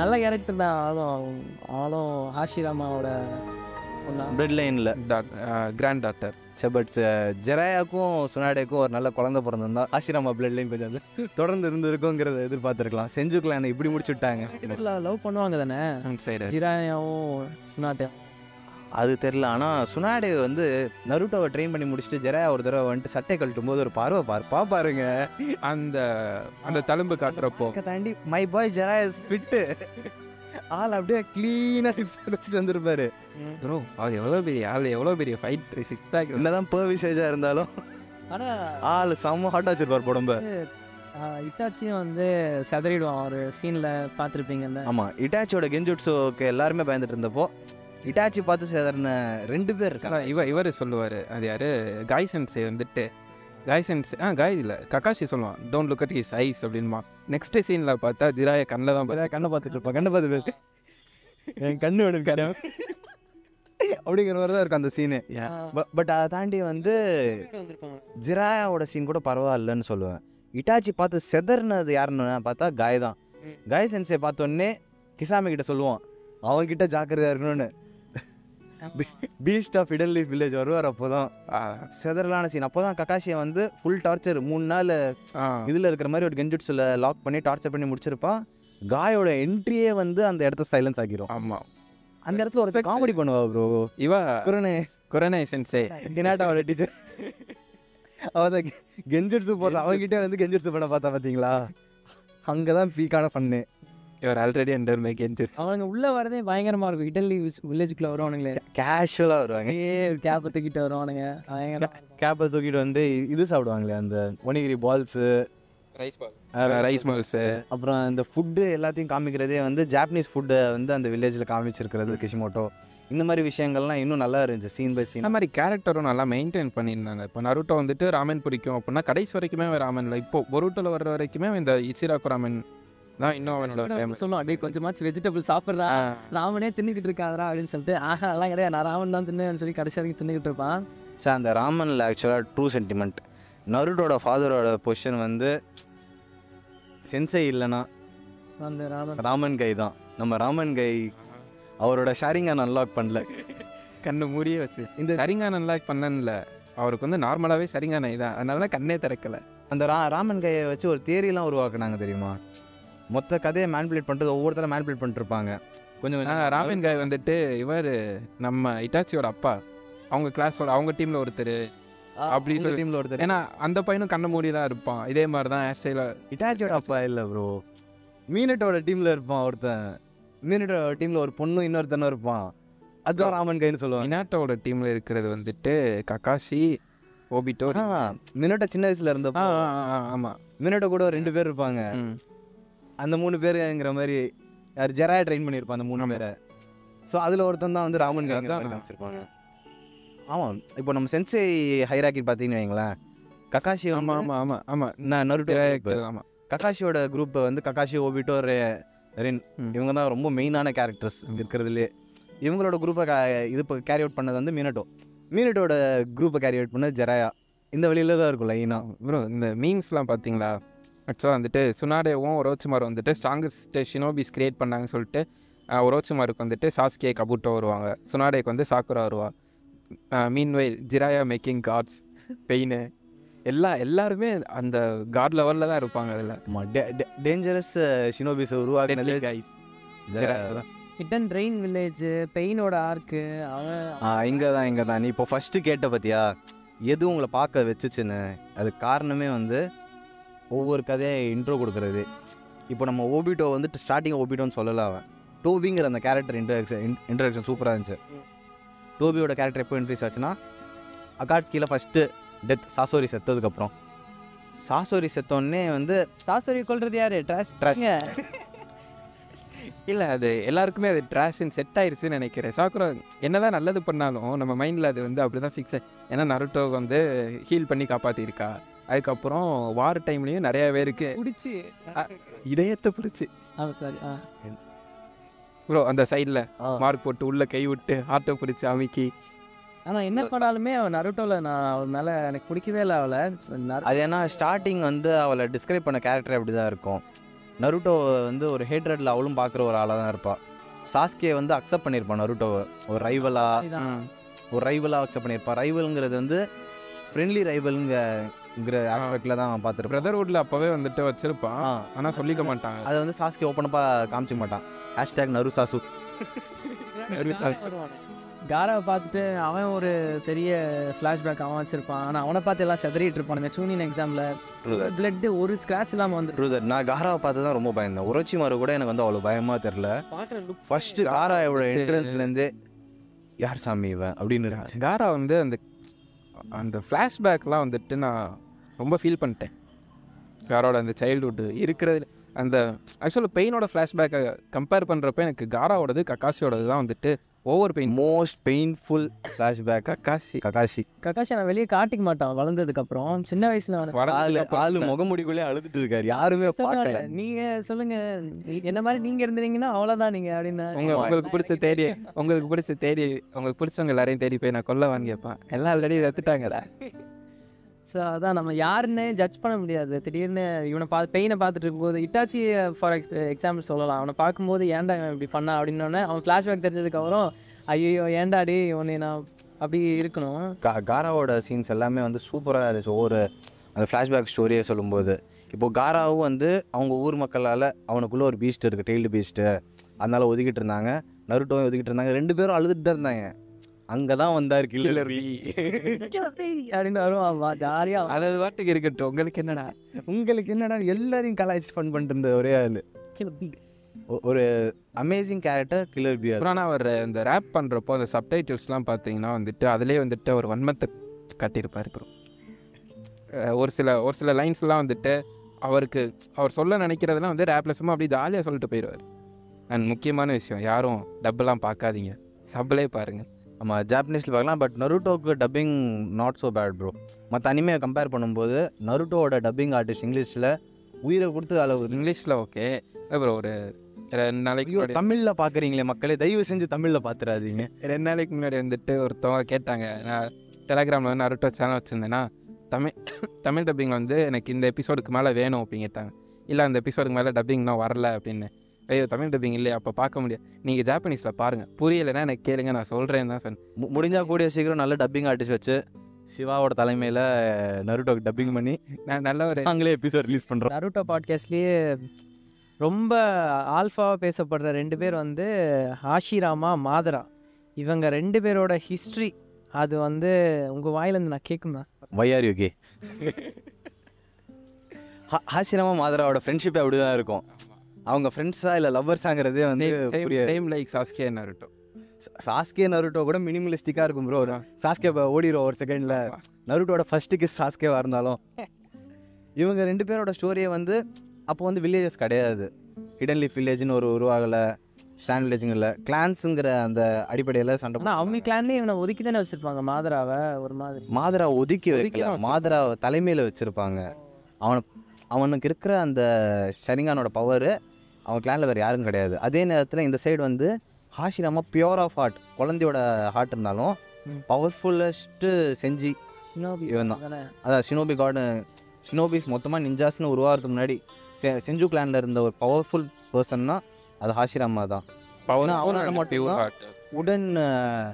நல்ல கேரக்டர் தான் ஆளும் ஆளும் ஹாஷிராமாவோட பிளட் லைனில் கிராண்ட் டாட்டர் சரி பட் ஜெராயாக்கும் சுனாடேக்கும் ஒரு நல்ல குழந்தை பிறந்திருந்தா ஆஷிராமா பிளட் லைன் கொஞ்சம் தொடர்ந்து இருந்திருக்குங்கிறத எதிர்பார்த்துருக்கலாம். செஞ்சுக்கலாம் இப்படி முடிச்சு விட்டாங்க. லவ் பண்ணுவாங்க தானே? சைடு ஜிராயாவும் சுனாட்டையும் அது தெரில ஆனால் சுனாடே வந்து நருட்டோவை ட்ரெயின் பண்ணி முடிச்சுட்டு ஜெராயா ஒரு தடவை வந்துட்டு சட்டை கழட்டும் போது ஒரு பார்வை பார் பாருங்க அந்த அந்த தழும்பு காட்டுறப்போ. தாண்டி my boy Jiraiya is fit ஆள் அப்படியே க்ளீனாக சிக்ஸ் பேக் வச்சுட்டு வந்திருப்பாரு. ப்ரோ அவர் எவ்வளோ பெரிய ஆள் எவ்வளோ பெரிய ஃபைட் சிக்ஸ் பேக் என்னதான் பர்விசேஜாக இருந்தாலும். ஆனால் ஆள் செம்ம ஹாட்டாக வச்சிருப்பார் உடம்ப இட்டாச்சியும் வந்து செதறிடுவான் ஒரு சீனில் பார்த்துருப்பீங்க இந்த ஆமாம் இட்டாச்சியோட கெஞ்சுட்ஸோக்கு எல்லாருமே பயந்துட்டு இருந்தப்போ இட்டாச்சி பார்த்து சேதர்ன ரெண்டு பேர் இருக்காங்க. இவ இவர் சொல்லுவார் அது யாரு? காய் சென்சே வந்துட்டு காய் சென்சே ஆ காய் இல்லை. கக்காஷி சொல்லுவான் don't look at his eyes அப்படின்மா next சீனில் பார்த்தா ஜிராய கண்ணில் தான் பாரு. கண்ணை பார்த்துட்டு இருப்பான். கண்ணை பார்த்து பேசு. என் கண்ணு வேணும் அப்படிங்கிற மாதிரி தான் இருக்கும் அந்த சீனு பட் அதை தாண்டி வந்து ஜிராயாவோட சீன் கூட பரவாயில்லன்னு சொல்லுவேன். இட்டாச்சி பார்த்து செதர்னது யாருன்னு பார்த்தா காய் தான். காய் சென்சே பார்த்தோன்னே கிசாமி கிட்ட சொல்லுவான் அவன்கிட்ட ஜாக்கிரதையா இருக்கணும்னு. Beast of hidden leaf village வருவார் அப்போதான். ஆ, செதறலான சீன் அப்போதான் கக்காஷியை வந்து ஃபுல் டார்ச்சர் மூணு நாள் இதில் இருக்கிற மாதிரி ஒரு கெஞ்சுட்ஸில் லாக் பண்ணி டார்ச்சர் பண்ணி முடிச்சிருப்பான். காயோட என்ட்ரியே வந்து அந்த இடத்த சைலன்ஸ் ஆக்கிரும். ஆமா. அந்த இடத்துல ஒரு காமெடி பண்ணுவா ப்ரோ இவ குரணே. குரணை சென்சே கினாட்டாவோட டீச்சர் அவன் கெஞ்சிட்ஸு போடுற அவங்ககிட்ட வந்து கெஞ்சிட்ஸு பண்ண பார்த்தா பார்த்தீங்களா அங்கே தான் பீக்கான fun your already under my கெஞ்சர்ஸ் அவங்க உள்ள வரதே பயங்கரமா இருக்கும். இட்டலி வில்லேஜுக்குள்ள வருவானுங்களே. கேஷுவலாக வருவாங்க. அப்படியே கேப்பை தூக்கிட்டு வருவானுங்க. கேப்பை தூக்கிட்டு வந்து இது சாப்பிடுவாங்களே அந்த onigiri balls rice ball rice balls அப்புறம் இந்த ஃபுட்டு எல்லாத்தையும் காமிக்கிறதே வந்து ஜாப்பனீஸ் ஃபுட்டை வந்து அந்த வில்லேஜில் காமிச்சிருக்கிறது கிஷிமோட்டோ இந்த மாதிரி விஷயங்கள்லாம் இன்னும் நல்லா இருந்துச்சு சீன் பை சீன் அந்த மாதிரி கேரக்டரும் நல்லா மெயின்டைன் பண்ணியிருந்தாங்க. இப்போ நருட்டோ வந்துட்டு ராமன் பிடிக்கும் அப்படின்னா கடைசி வரைக்குமே ராமன் இல்லை இப்போ பொருட்டில் வர்ற வரைக்குமே இந்த இச்சிராக்கு ராமன் தான் இன்னும் அவனோட அப்படியே கொஞ்சமாச்சும் வெஜிடபிள் சாப்பிட்றா. ராமனே தின்னுக்கிட்டு இருக்காதரா அப்படின்னு சொல்லிட்டு ஆஹா அதெல்லாம் கிடையாது. நான் ராமன் தான் தின்னுன்னு சொல்லி கடைசி வரைக்கும் தின்னுக்கிட்டு இருப்பான். சார் அந்த ராமனில் ஆக்சுவலாக ட்ரூ சென்டிமெண்ட் நருட்டோட ஃபாதரோட பொசிஷன் வந்து சென்சை இல்லைன்னா அந்த ராமன். ராமன் கை தான். நம்ம ராமன் கை அவரோட ஷேரிங்கை அன்லாக் பண்ணல. கண்ணு மூடியே வச்சு. இந்த சரிங்கான அன்லாக் பண்ணல அவருக்கு வந்து நார்மலாகவே சரிங்கான இதான். அதனால தான் கண்ணே திறக்கல. அந்த ரா ராமன் கையை வச்சு ஒரு தேரியெல்லாம் உருவாக்குனாங்க தெரியுமா? மொத்த கதையை மேனிபுலேட் பண்ணுறது ஒவ்வொருத்தர மேனிபுலேட் பண்ணிட்டு இருப்பாங்க கொஞ்சம். ராமன் காய் வந்துட்டு இவர் நம்ம இட்டாச்சியோட அப்பா. அவங்க கிளாஸோட அவங்க டீமில் ஒருத்தர். அப்படி சொல்லி- டீமில் ஒருத்தர். ஏன்னா அந்த பையனும் கண்ண மூடி தான் இருப்பான். இதே மாதிரி தான் ஹேர் இட்டாச்சியோட அப்பா இல்லை ப்ரோ மீனட்டோட டீமில் இருப்பான் ஒருத்தன். மீனட்டோட டீமில் ஒரு பொண்ணும் இன்னொருத்தனும் இருப்பான். அதுதான் ராமன் கைன்னு சொல்லுவாங்க. இனாட்டோட டீமில் இருக்கிறது வந்துட்டு கக்காஷி ஓபிட்டோ மினோட்டா சின்ன வயசுல இருந்த ஆ ஆமாம் மினோட்டா கூட ரெண்டு பேர் இருப்பாங்க. அந்த மூணு பேருங்கிற மாதிரி யார் ஜெராய ட்ரெயின் பண்ணியிருப்பான் அந்த மூணு. பேரை. ஸோ அதில் ஒருத்தன் தான் வந்து ராமன் கை. காமிச்சிருப்பாங்க ஆமாம் இப்போ நம்ம சென்சை ஹைராக்கி பார்த்தீங்கன்னு வைங்களேன் கக்காஷி ஆமாம் ஆமாம் ஆமாம் ஆமாம் நான் நருட்டோ ஆமாம் கக்காஷியோட குரூப்பை வந்து கக்காஷி ஓபிட்டோ ரென். இவங்க தான் ரொம்ப மெயினான கேரக்டர்ஸ் இருக்கிறதுலே இவங்களோட குரூப்பை இது இப்போ கேரி அவுட் பண்ணது வந்து மீனட்டோ மீனட்டோட குரூப்பை கேரி அவுட் பண்ணது ஜெராயா. இந்த வழியில தான் இருக்கும் லைனாக ப்ரோ இந்த மீம்ஸ்லாம் பார்த்தீங்களா ஆக்சுவலாக வந்துட்டு சுனாடேவும் ஒரோச்சுமாரும் வந்துட்டு ஸ்ட்ராங்கஸ்ட் ஷினோபிஸ் கிரியேட் பண்ணாங்கன்னு சொல்லிட்டு ஒரோச்சுமாருக்கு வந்துட்டு சாஸ்கே கபுட்டோ வருவாங்க. சுனாடேக்கு வந்து சாக்குரா வருவா. Meanwhile Jiraiya making gods Pain எல்லா எல்லாருமே அந்த காட் லெவலில் தான் இருப்பாங்க அதில். டேஞ்சரஸ் ஷினோபிஸ் உருவாக்குனது. Guys Jiraiya hidden rain village பெயினோட ஆர்க்கு அவன் இங்கே தான் இங்கே தான் நீ இப்போ ஃபஸ்ட்டு கேட்ட பார்த்தியா எது உங்களை பார்க்க வச்சுச்சுன்னு? அது காரணமே வந்து ஒவ்வொரு கதையை இன்ட்ரோ கொடுக்குறது. இப்போ நம்ம ஓபிட்டோ வந்துட்டு ஸ்டார்டிங் ஓபிட்டோன்னு சொல்லல அவன். டோபிங்கிற அந்த கேரக்டர் இன்ட்ரடக்ஷன் இன்ட்ரடக்ஷன் சூப்பராக இருந்துச்சு. டோபியோட கேரக்டர் எப்போ இன்ட்ரீஸ் ஆச்சுன்னா அகாட்ஸ்கியில் ஃபஸ்ட்டு டெத் சாசோரி செத்ததுக்கப்புறம் சாசோரி செத்தோடனே வந்து சாசரி கொள்றது யாரு? Trash Trash. இல்லை அது எல்லாருக்குமே அது ட்ராஷன் செட் ஆயிருச்சுன்னு நினைக்கிறேன். சாக்குரா என்னதான் நல்லது பண்ணாலும் நம்ம மைண்டில் அது வந்து அப்படி தான் ஃபிக்ஸ் ஏன்னா நருட்டோ வந்து ஹீல் பண்ணி காப்பாற்றிருக்கா அதுக்கப்புறம் வார் டைம்லேயும் நிறைய பேருக்கு குடிச்சு இதயத்தை பிடிச்சி. ஆமா சாரி ஆ. ப்ரோ அந்த சைடில் மார்க் போட்டு உள்ள கை விட்டு ஆட்டோ பிடிச்சி அமுக்கி. ஆனா என்ன பண்ணாலுமே அவன் நருட்டோல நான் அவள் மேல எனக்கு பிடிக்கவே இல்லை அவளை. அது ஏன்னா ஸ்டார்டிங் வந்து அவளை டிஸ்கிரைப் பண்ண கேரக்டர் அப்படி தான் இருக்கும். நருட்டோ வந்து ஒரு ஹேட்ரட்ல அவளும் பார்க்குற ஒரு ஆளாக தான் இருப்பாள் சாஸ்கே வந்து அக்செப்ட் பண்ணியிருப்பான் நருட்டோவை. ஒரு ரைவலா இதுதான். ஒரு ரைவலாக அக்செப்ட் பண்ணியிருப்பான். ரைவலுங்கிறது வந்து ஃப்ரெண்ட்லி ரைவலுங்கிற ஆஸ்பெக்டில் தான் அவன் பார்த்துருப்பான். பிரதர்வுட்ல அப்போவே வந்துட்டு வச்சிருப்பான். ஆனால் சொல்லிக்க மாட்டாங்க. அதை வந்து சாஸ்கே ஓப்பனப்பாக காமிச்சிக்க மாட்டான். ஹேஷ்டேக் நரு சாசு காராவை பார்த்துட்டு அவன் ஒரு பெரிய ஃப்ளாஷ்பேக் அவன் வச்சிருப்பான். ஆனா அவனை பார்த்து எல்லாம் செதறிட்டு இருப்பானுங்க சூனியன் எக்ஸாம்ல பிளட் ஒரு ஸ்கிராட்ச் இல்லாம வந்து ட்ரூதர் நான் காராவை பார்த்து தான் ரொம்ப பயந்தேன். உரோச்சி மாறு கூட எனக்கு வந்து அவ்வளோ பயமாக தெரில ஃபர்ஸ்ட் காராவோட என்ட்ரன்ஸ்லேருந்தே யார் சாமி இவன்? அப்படின்னு காரா வந்து அந்த அந்த ஃப்ளாஷ்பேக்லாம் வந்துட்டு நான் ரொம்ப ஃபீல் பண்ணிட்டேன். காரோட அந்த சைல்டுஹுட் இருக்கிறது அந்த ஆக்சுவலாக பெயினோட ஃப்ளாஷ்பேக்கை கம்பேர் பண்ணுறப்ப எனக்கு காராவோடது கக்காசியோடது தான் வந்துட்டு over Pain most painful flashback Kakashi Kakashi Kakashi நான் வெளியே காட்டிக்க மாட்டான் வளர்ந்ததுக்கு அப்புறம் சின்ன வயசுல அப்புறம் முகமுடிக்குள்ளே அழுதுட்டு இருக்காரு. யாருமே பார்க்கல. நீங்க சொல்லுங்க. நீ- என்ன மாதிரி நீங்க இருந்தீங்கன்னா அவ்வளவுதான் நீங்க அப்படின்னு உங்க உங்களுக்கு பிடிச்ச தேடி உங்களுக்கு பிடிச்ச தேடி உங்களுக்கு பிடிச்சவங்க எல்லாரையும் தேடி போய் நான் கொல்ல வாங்கி கேட்பேன். எல்லாம் ஆல்ரெடி எடுத்துட்டாங்கடா ஸோ அதான் நம்ம யாருன்னே ஜட்ஜ் பண்ண முடியாது. திடீர்னு இவனை பார்த்து பெயினை பார்த்துட்டு இருக்கும்போது இட்டாச்சி ஃபார் எக்ஸாம்பிள் சொல்லலாம். அவனை பார்க்கும்போது ஏன்டா இவன் இப்படி பண்ணா? அப்படின்னோடனே அவன் ஃப்ளாஷ்பேக் தெரிஞ்சதுக்கப்புறம் ஐயோ ஏன்டாடி உன்னை நான் அப்படி இருக்கணும். கா காராவோட சீன்ஸ் எல்லாமே வந்து சூப்பராக இருந்துச்சு. ஒவ்வொரு அந்த ஃப்ளாஷ்பேக் ஸ்டோரியை சொல்லும்போது. இப்போது காராவும் வந்து அவங்க ஊர் மக்களால் அவனுக்குள்ளே ஒரு பீஸ்ட் இருக்குது டெய்ல்டு பீஸ்ட்டு அதனால் ஒதுக்கிட்டு இருந்தாங்க. நருட்டோவும் ஒதுக்கிட்டு இருந்தாங்க. ரெண்டு பேரும் அழுதுட்டு தான் இருந்தாங்க. அங்கே தான் வந்தார் கில்லர் பி. அப்படின்னு வருவான் ஜாலியாக அது வாட்டுக்கு இருக்கட்டும். உங்களுக்கு என்னடா? உங்களுக்கு என்னடா? எல்லாரையும் கலாய்ச்சி ஃபன் பண்ணிட்டு இருந்த ஒரே ஆள். ஒரு அமேசிங் கேரக்டர் கில்லர் பி நான் அவர் இந்த ரேப் பண்ணுறப்போ அந்த சப்டைட்டில்ஸ்லாம் பார்த்தீங்கன்னா வந்துட்டு அதிலே வந்துட்டு ஒரு வன்மத்தை காட்டியிருப்பார் ப்ரோ ஒரு சில ஒரு சில லைன்ஸ்லாம் வந்துட்டு அவருக்கு அவர் சொல்ல நினைக்கிறதெல்லாம் வந்து ரேப்பில் சும்மா அப்படியே ஜாலியாக சொல்லிட்டு போயிடுவார் அண்ட் முக்கியமான விஷயம் யாரும் டப்பெல்லாம் பார்க்காதீங்க. சப்லே பாருங்கள் நம்ம ஜாப்பனீஸில் பார்க்கலாம். But நருட்டோக்கு dubbing not so bad bro மற்ற அனிமையை கம்பேர் பண்ணும்போது நருட்டோவோட டப்பிங் ஆர்டிஸ்ட் இங்கிலீஷில் உயிரை கொடுத்து அளவு. இங்கிலீஷில் ஓகே ப்ரோ ஒரு ரெண்டு நாளைக்கு தமிழில் பார்க்குறீங்களே மக்களே. தயவு செஞ்சு தமிழில் பார்த்துறாதீங்க ரெண்டு நாளைக்கு முன்னாடி வந்துட்டு ஒருத்தவங்க கேட்டாங்க. நான் டெலகிராமில் வந்து நருட்டோ சேனல் வச்சுருந்தேன்னா தமிழ் தமிழ் டப்பிங் வந்து எனக்கு இந்த எபிசோடுக்கு மேலே வேணும் அப்படின்னு கேட்டாங்க. இல்லை அந்த எபிசோடுக்கு மேலே டப்பிங்னா வரல அப்படின்னு. ஐயோ தமிழ் டப்பிங் இல்லையா? அப்போ பார்க்க முடியாது. நீங்கள் ஜாப்பனீஸில் பாருங்கள் புரியலைன்னா எனக்கு கேளுங்க நான் சொல்கிறேன் தான் சொன்னேன். மு- முடிஞ்சா கூடிய சீக்கிரம் நல்ல டப்பிங் ஆர்டிஸ்ட் வச்சு சிவாவோட தலைமையில் நருட்டோக்கு டப்பிங் பண்ணி நான் நல்ல ஒரு நாங்களே எபிசோட் ரிலீஸ் பண்ணுறோம் நருட்டோ பாட்காஸ்ட்லேயே ரொம்ப ஆல்ஃபாவாக பேசப்படுற ரெண்டு பேர் வந்து ஆஷிராமா மாதரா இவங்க ரெண்டு பேரோட ஹிஸ்ட்ரி அது வந்து உங்கள் வாயிலேருந்து நான் கேட்கணும் ஆசைப்படுறேன். வைஆர் யூகே ஹாசிரமா மாதராவோட ஃப்ரெண்ட்ஷிப் அப்படிதான் இருக்கும். அவங்க ஃப்ரெண்ட்ஸா இல்லை லவ்வர்ஸாங்கிறதே வந்து same like Sasuke Naruto Sasuke Naruto கூட மினிமலிஸ்டிக்காக இருக்கும் ப்ரோ சாஸ்கே ஓடிடும் ஒரு செகண்டில் நருட்டோட ஃபர்ஸ்ட் கிஸ் சாஸ்கேவாக இருந்தாலும். இவங்க ரெண்டு பேரோட ஸ்டோரியை வந்து அப்போ வந்து வில்லேஜஸ் கிடையாது. ஹிடன் லீஃப் வில்லேஜ்னு ஒரு உருவாகலை ஸ்டாண்ட் வில்லேஜுங்க இல்லை கிளான்ஸுங்கிற அந்த அடிப்படையில் சண்டை அவங்க கிளான்லேயே இவனை ஒதுக்கி தானே வச்சுருப்பாங்க மாதராவை ஒரு மாதிரி. மாதரா ஒதுக்கி வைக்கல. தான் வச்சிருப்பாங்க. மாதரா தலைமையில் வச்சுருப்பாங்க. அவனை அவனுக்கு இருக்கிற அந்த ஷரிங்கானோட பவர் அவன் கிளானில் வேறு யாரும் கிடையாது. அதே நேரத்தில் இந்த சைடு வந்து ஹாஷிராமா பியூர் ஆஃப் ஹார்ட் குழந்தையோட ஹார்ட் இருந்தாலும். பவர்ஃபுல்லஸ்ட்டு செஞ்சு இவன் தான். தானே அதான் ஷினோபி கார்டு ஷினோபிஸ் மொத்தமாக நிஞ்சாஸ்னு உருவாகிறதுக்கு முன்னாடி செ செஞ்சு கிளானில் இருந்த ஒரு பவர்ஃபுல் பர்சன்னா அது ஹாஷிராமா தான். ஏன்னா அவனால மட்டும்தான் உடன்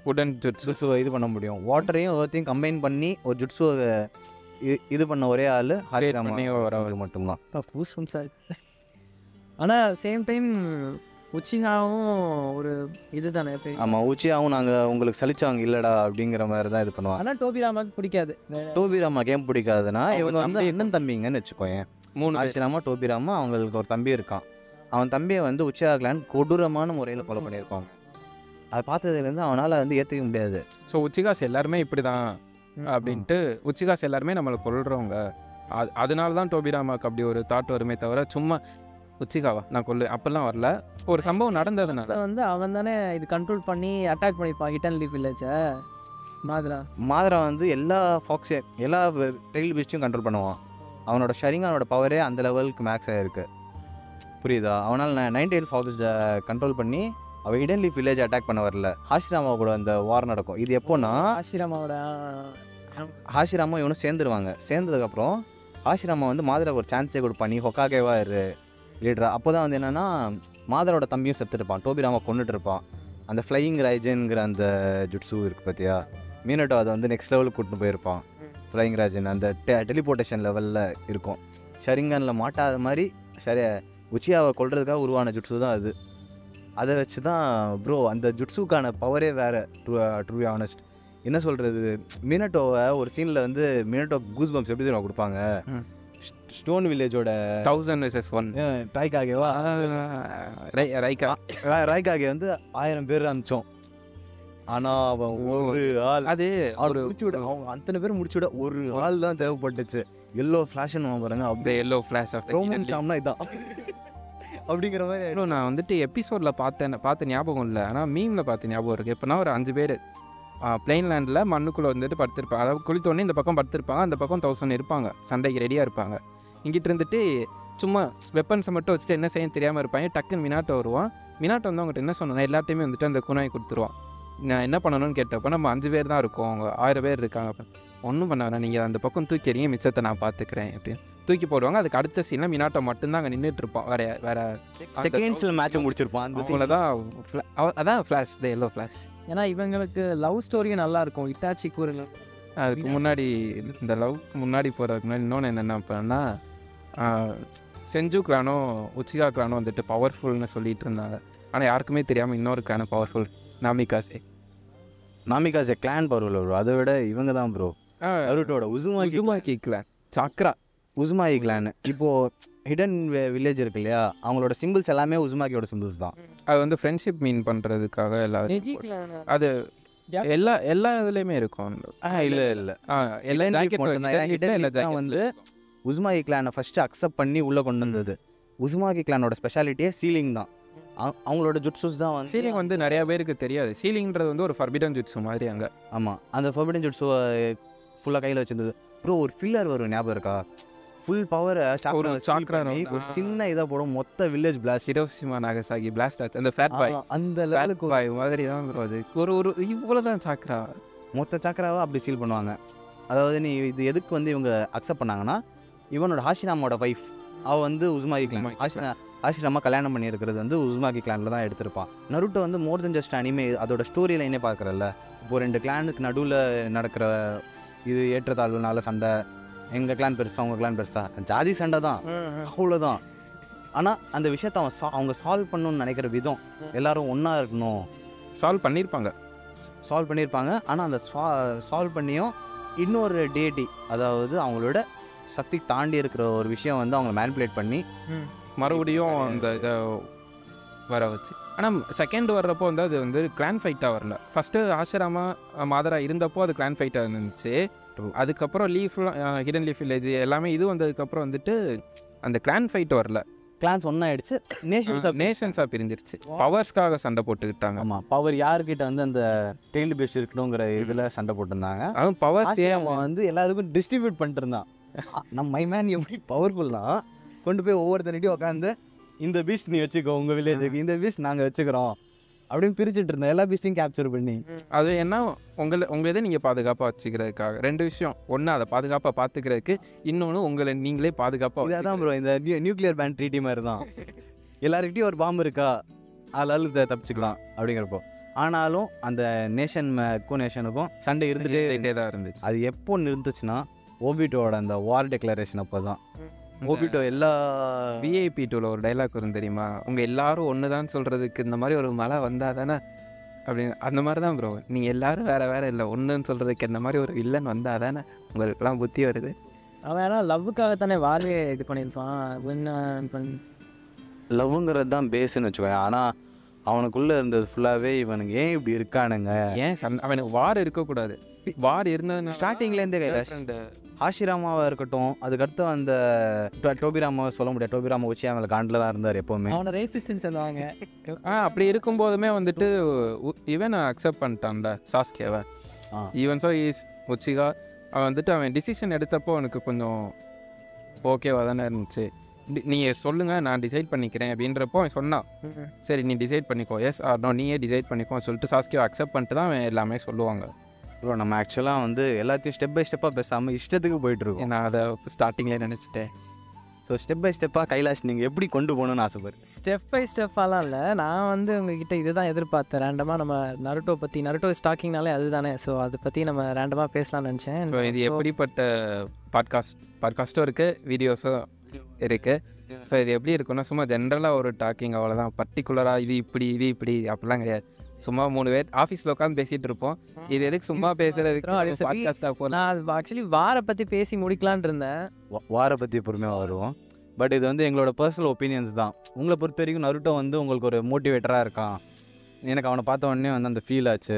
உடன் ஜுட்ஸு ஜுட்ஸுவை இது பண்ண முடியும். வாட்டரையும் ஏர்த்தையும் கம்பைன் பண்ணி ஒரு ஜுட்ஸுவை இ- இது பண்ண ஒரே ஆள் ஹாஷிராமா மட்டும்தான். பூஸ்வம் சார் ஆனால் சேம் டைம் உச்சிகாவும் ஒரு இது தானே ஆமாம் உச்சியாவும் நாங்கள் உங்களுக்கு சலிச்சவங்க இல்லைடா அப்படிங்கிற மாதிரி தான் இது பண்ணுவாங்க. ஆனால் டோபி ராமாக்கு பிடிக்காது டோபிராமா கேம் பிடிக்காதுன்னா இவங்க வந்து அண்ணன் தம்பிங்கன்னு வச்சுக்கோயேன். மூணு ஆசிராமா டோபிராமா அவங்களுக்கு ஒரு தம்பி இருக்கான். அவன் தம்பியை வந்து உச்சியா கிளான் கொடூரமான முறையில் கொலை பண்ணியிருப்பாங்க. அதை பார்த்ததுலேருந்து அவனால் வந்து ஏற்றுக்க முடியாது. ஸோ உச்சிகாஸ் எல்லாருமே இப்படி தான் அப்படின்ட்டு உச்சிகாஸ் எல்லாருமே நம்மளை கொள்றவங்க அது அதனால தான் டோபிராமாக்கு அப்படி ஒரு தாட் வருமே தவிர சும்மா உச்சிகாவா? நான் கொல்லு. அப்பெல்லாம் வரல. ஒரு சம்பவம் நடந்ததுனால. வந்து அவன் தானே இது கண்ட்ரோல் பண்ணி அட்டாக் பண்ணியிருப்பான் ஹிட்டன் லீஃப் வில்லேஜை மாதிரா. மாதரா வந்து எல்லா ஃபாக்ஸே எல்லா டெய்ல் பீஸ்டையும் கண்ட்ரோல் பண்ணுவான். அவனோட ஷரிங்கானோட பவரே அந்த லெவலுக்கு மேக்ஸ் ஆகிருக்கு புரியுதா? அவனால் நைன்டி எயிட் ஃபாக்ஸ் கண்ட்ரோல் பண்ணி அவள் இடன் லீஃப் வில்லேஜ் அட்டாக் பண்ண வரல. ஹாஷிராமா கூட அந்த வார் நடக்கும். இது எப்போன்னா ஆசிரமாவோட ஹாஷிராமா இவனும் சேர்ந்துருவாங்க. சேர்ந்ததுக்கப்புறம் ஹாஷிராமா வந்து மாதராவுக்கு ஒரு சான்ஸே கொடுப்பான். நீ ஹொக்காகேவா இரு. லீடரா அப்போ தான் வந்து என்னென்னா மாதரோட தம்பியும் செத்துருப்பான். டோபிராமா கொண்டுட்டு இருப்பான் அந்த ஃப்ளையிங் ரைஜன்ங்கிற அந்த ஜுட்ஸு இருக்குது பார்த்தியா மீனட்டோ அதை வந்து நெக்ஸ்ட் லெவலுக்கு கூட்டிட்டு போயிருப்பான். ஃப்ளையிங் ராஜன் அந்த டெ டெலிபோர்டேஷன் லெவலில் இருக்கும். ஷரிங்கனில் மாட்டாத மாதிரி சரி உச்சியாவை கொல்றதுக்காக உருவான ஜுட்ஸு தான் அது. அதை வச்சு தான் ப்ரோ அந்த ஜுட்ஸுக்கான பவரே வேறு ட்ரூ ட்ரூ ஆனஸ்ட் என்ன சொல்கிறது மினட்டோவை ஒரு சீனில் வந்து மினட்டோ கூஸ் பம்ப்ஸ் எப்படி தெரியுமா கொடுப்பாங்க. ஸ்டோன் வில்லேஜோட தௌசண்ட் விசஸ் ஒன் ட்ரைக்காகேவா ரைக்கா? ராய்க்காகே வந்து ஆயிரம் பேர் அனுப்பிச்சோம். ஆனால் அவன் ஒரு ஆள் அது அவர் முடிச்சு விட அவங்க அத்தனை பேர் முடிச்சு விட ஒரு ஆள் தான் தேவைப்பட்டுச்சு. எல்லோ ஃப்ளாஷ்னு பாருங்க. அப்படியே yellow flash of the Roman hidden சாம்னா இதான். அப்படிங்கிற மாதிரி நான் வந்துட்டு எபிசோடில் பார்த்தேன் பார்த்த ஞாபகம் இல்லை. ஆனால் மீமில் பார்த்த ஞாபகம் இருக்குது எப்போனா ஒரு அஞ்சு பேர். பிளெயின் லேண்டில் மண்ணுக்குள்ளே வந்துட்டு படுத்திருப்பாங்க அதாவது குளித்தோடனே இந்த பக்கம் படுத்திருப்பாங்க அந்த பக்கம் தௌசண்ட் இருப்பாங்க. சண்டைக்கு ரெடியாக இருப்பாங்க. இங்கிட்டு இருந்துட்டு சும்மா வெப்பன்ஸை மட்டும் வச்சுட்டு என்ன செய்ய தெரியாமல் இருப்பாங்க டக்குன்னு மினாட்டோ வருவான். மினாட்டோ வந்து அவங்ககிட்ட என்ன சொன்னா எல்லாத்தையுமே வந்துட்டு அந்த குணாய் கொடுத்துருவான். நான் என்ன பண்ணணும்னு கேட்டப்போ நம்ம அஞ்சு பேர் தான் இருக்கோம். அவங்க ஆயிரம் பேர் இருக்காங்க. ஒன்றும் பண்ண வேணாம். நீங்கள் அந்த பக்கம் தூக்கிறீங்க மிச்சத்தை நான் பார்த்துக்கிறேன் அப்படின்னு. தூக்கி போடுவாங்க. அதுக்கு அடுத்த சீனில் மினாட்டோ மட்டும்தான் அங்கே நின்றுட்டு இருப்போம் வேற வேற செகண்ட்ஸில் மேட்சை முடிச்சிருப்பான் அந்த. அவங்கள தான் அதான் ஃப்ளாஷ் த எல்லோ ஃப்ளாஷ் ஏன்னா இவங்களுக்கு லவ் ஸ்டோரியும் நல்லா இருக்கும். இட்டாச்சி கூறுங்க. அதுக்கு முன்னாடி இந்த லவ் முன்னாடி போகிறதுக்கு முன்னாடி இன்னொன்று என்னென்ன பண்ணா செஞ்சு கிரானும் உச்சிகா கிரானும் வந்துட்டு பவர்ஃபுல்னு சொல்லிட்டு இருந்தாங்க. ஆனால் யாருக்குமே தெரியாமல் இன்னொரு கிரானும் பவர்ஃபுல் நாமிகாசே. நாமிகாஸ் கிளான் பருவில் ப்ரோ அதை விட இவங்க தான் ப்ரோ நருட்டோட உசுமாக்கி சும்மா கேட்கல சாக்ரா. உசுமாகி கிளான் இப்போது ஹிடன் வில்லேஜ் இருக்கு இல்லையா? அவங்களோட சிம்பிள்ஸ் எல்லாமே உசுமாக்கியோட சிம்பிள்ஸ் தான். அது வந்து ஃப்ரெண்ட்ஷிப் மீன் பண்ணுறதுக்காக எல்லாரும் அது எல்லா எல்லா இதுலேயுமே இருக்கும். இல்லை இல்லை. ஆ, எல்லா வந்து. உஸ்மாகி கிளானை ஃபஸ்ட்டு அக்செப்ட் பண்ணி உள்ளே கொண்டு வந்தது. உஸ்மாகி கிளானோட ஸ்பெஷாலிட்டியே சீலிங் தான். அவ- அவங்களோட ஜுட்ஸுஸ் தான் வந்து சீலிங் வந்து நிறைய பேருக்கு தெரியாது. சீலிங்ன்றது வந்து ஒரு ஃபர்பிடன் ஜுட்ஸு மாதிரி அங்கே. ஆமாம் அந்த ஃபர்பிடன் ஜுட்ஸுவை ஃபுல்லாக கையில் வச்சிருந்தது. ப்ரோ ஒரு ஃபில்லர் வரும் ஞாபகம் இருக்கா? ஃபுல் பவர் ஒரு chakra ஒரு. சின்ன இதாக போடும் மொத்த village blast Hiroshima Nagasaki blast ஆச்சு. அந்த ஃபேட் பாய் அந்த லெவலுக்கு பாய் மாதிரி தான் அது. ஒரு ஒரு இவ்வளோ தான் சாக்ரா மொத்த சக்கராவை அப்படி சீல் பண்ணுவாங்க. அதாவது நீ இது எதுக்கு வந்து இவங்க அக்செப்ட் பண்ணாங்கன்னா இவனோட ஹாஷிராமோட ஒய்ஃப் அவள் வந்து உஸ்மாகி கிளான் ஹாஷினா ஹாஷிராமா கல்யாணம் பண்ணியிருக்கிறது வந்து உஸ்மாகி கிளானில் தான் எடுத்திருப்பான். நருட்டோ வந்து மோர் தென் ஜஸ்ட் அனிமே அதோட ஸ்டோரி லைனே பார்க்குறல்ல. இப்போ ரெண்டு கிளானுக்கு நடுவில் நடக்கிற இது ஏற்றத்தாழ்வுனால சண்டை எங்கள் கிளான் பெருசா உங்கள் கிளான் பெருசா? ஜாதி சண்டை தான். அவ்வளோதான் ஆனால் அந்த விஷயத்தை அவன் சா அவங்க சால்வ் பண்ணணும்னு நினைக்கிற விதம் எல்லாரும் ஒன்றா இருக்கணும். சால்வ் பண்ணியிருப்பாங்க சால்வ் பண்ணியிருப்பாங்க ஆனால் அந்த சால்வ் பண்ணியும் இன்னொரு டேட்டி அதாவது அவங்களோட சக்தி தாண்டி இருக்கிற ஒரு விஷயம் வந்து அவங்க மேனிப்புலேட் பண்ணி மறுபடியும் அந்த இதை வர வச்சு. ஆனால் செகண்ட் வர்றப்போ வந்து அது வந்து கிளான் ஃபைட்டாக வரல. ஃபஸ்ட்டு ஆசிராமா மாதரா இருந்தப்போ அது கிளான் ஃபைட்டாக இருந்துச்சு. True. அதுக்கப்புறம் லீஃப்லாம் ஹிடன் லீஃப் வில்லேஜ் எல்லாமே இது வந்ததுக்கப்புறம் வந்துட்டு அந்த கிளான் ஃபைட் வரல. கிளான்ஸ் ஒன்றாயிடுச்சு நேஷன்ஸ் நேஷன்ஸாக பிரிஞ்சிருச்சு. பவர்ஸ்க்காக சண்டை போட்டுக்கிட்டாங்க. ஆமாம் பவர் யாருக்கிட்ட வந்து அந்த டெய்ல் பேஸ்ட் இருக்கணுங்கிற இதில் சண்டை போட்டிருந்தாங்க. அதுவும் பவர்ஸ் ஏன் வந்து எல்லாருக்கும் டிஸ்ட்ரிபியூட் பண்ணிட்டு இருந்தான். நம்ம மை மேன் எப்படி பவர்ஃபுல்னா கொண்டு போய் ஒவ்வொருத்தனிட்டையும் உட்காந்து இந்த பீஸ்ட் நீ வச்சுக்கோ உங்கள் வில்லேஜுக்கு இந்த பீஸ்ட் நாங்கள் வச்சுக்கிறோம். அப்படின்னு பிரிச்சுட்டு இருந்தேன். எல்லா பீஸ்டையும் கேப்சர் பண்ணி. அது என்ன? உங்களை உங்களை இதை நீங்கள் பாதுகாப்பாக வச்சுக்கிறதுக்காக. ரெண்டு விஷயம். ஒன்று அதை பாதுகாப்பாக பார்த்துக்கிறதுக்கு இன்னொன்று உங்களை நீங்களே பாதுகாப்பாக இதான் ப்ரோ இந்த நியூக்ளியர் பேண்ட் ட்ரீட்டி மாதிரி தான் எல்லாருக்கிட்டையும் ஒரு பாம்பு இருக்கா? ஆளாலும் த- தப்பிச்சுக்கலாம் அப்படிங்கிறப்போ. ஆனாலும் அந்த நேஷன் நேஷனுக்கும் சண்டை இருந்துகிட்டே தான் இருந்துச்சு. அது எப்போ நிறுத்துச்சுன்னா ஓபிட்டோட அந்த வார் டெக்ளரேஷன் அப்போ தான் ஓபிட்டோ எல்லா விஐபி டூவில் ஒரு டைலாக் வரும் தெரியுமா? உங்கள் எல்லாரும் ஒன்று தான் சொல்கிறதுக்கு இந்த மாதிரி ஒரு மழை வந்தால் தானே அப்படின்னு. அந்த மாதிரி தான் ப்ரோ நீங்கள் எல்லாரும் வேறு வேறு இல்லை. ஒன்றுன்னு சொல்கிறதுக்கு இந்த மாதிரி ஒரு வில்லன் வந்தால் தானே உங்களுக்குலாம் புத்தி வருது. அவன் ஏன்னா லவ்வுக்காக தானே வாரே இது பண்ணியிருப்பான். லவ்ங்கிறது தான் பேஸ்ன்னு வச்சுக்கோங்க ஆனால் அவனுக்குள்ளே இருந்தது ஃபுல்லாகவே இவனுங்க ஏன் இப்படி இருக்கானுங்க? ஏன் சண்டை? அவனுக்கு வார் இருக்கக்கூடாது. வார் இருந்ததுனால ஸ்டார்டிங்லேருந்தே கைலாஷ் ஹாஷிராமாவாக இருக்கட்டும் அதுக்கடுத்து அந்த டோ- டோபிராமாவை சொல்ல முடியாது. டோபிராமா வச்சு அவங்களை காண்டில் தான் இருந்தார் எப்போவுமே. அவனை ரேசிஸ்டன்ஸ் சொல்லுவாங்க. ஆ அப்படி இருக்கும்போதுமே வந்துட்டு இவன் அக்செப்ட் பண்ணிட்டான்ல சாஸ்கேவை. Even so is Uchiha. அவன் வந்துட்டு அவன் டிசிஷன் எடுத்தப்போ அவனுக்கு கொஞ்சம் ஓகேவா தானே இருந்துச்சு. டி- நீங்க சொல்லுங்க நான் டிசைட் பண்ணிக்கிறேன் அப்படின்றப்போ அவன் சொன்னான். சரி நீ டிசைட் பண்ணிக்கோ. எஸ் ஆர் நோ நீயே டிசைட் பண்ணிக்கோ சொல்லிட்டு சாஸ்கியோ அக்செப்ட் பண்ணிட்டு தான் அவன் எல்லாமே சொல்லுவாங்க. ப்ரோ நம்ம ஆக்சுவலாக வந்து எல்லாத்தையும் ஸ்டெப் பை ஸ்டெப்பாக பேசாமல் இஷ்டத்துக்கு போயிட்டு இருக்கோம் நான் அதை ஸ்டார்டிங்லேயே நினச்சிட்டேன். ஸோ ஸ்டெப் பை ஸ்டெப்பாக கைலாஷ் நீங்கள் எப்படி கொண்டு போகணும்னு ஆசைப்படுறேன் ஸ்டெப் பை ஸ்டெப்பாலாம் இல்லை. நான் வந்து உங்ககிட்ட இதுதான் எதிர்பார்த்தேன். ரேண்டமாக நம்ம நருட்டோ பற்றி நருட்டோ ஸ்டாக்கிங்னாலே அதுதானே. ஸோ அதை பற்றி நம்ம ரேண்டமாக பேசலாம்னு நினச்சேன். ஸோ இது எப்படிப்பட்ட பாட்காஸ்ட் பாட்காஸ்ட்டும் இருக்குது வீடியோஸும் இருக்குது ஸோ இது எப்படி இருக்குன்னா சும்மா ஜென்ரலாக ஒரு டாக்கிங் அவ்வளோதான் பர்டிகுலராக இது இப்படி இது இப்படி அப்படிலாம் கிடையாது. சும்மா மூணு பேர் ஆஃபீஸில் உட்காந்து பேசிகிட்டு இருப்போம். இது எதுக்கு சும்மா பேசுறதுக்கு நான் ஆக்சுவலி வாரை பற்றி பேசி முடிக்கலான் இருந்தேன். வாரை பற்றி பொறுமையாக வருவோம். பட் இது வந்து எங்களோட பர்சனல் ஒப்பீனியன்ஸ் தான். உங்களை பொறுத்த வரைக்கும் நருட்டோ வந்து உங்களுக்கு ஒரு மோட்டிவேட்டராக இருக்கான். எனக்கு அவனை பார்த்த உடனே வந்து அந்த ஃபீல் ஆச்சு.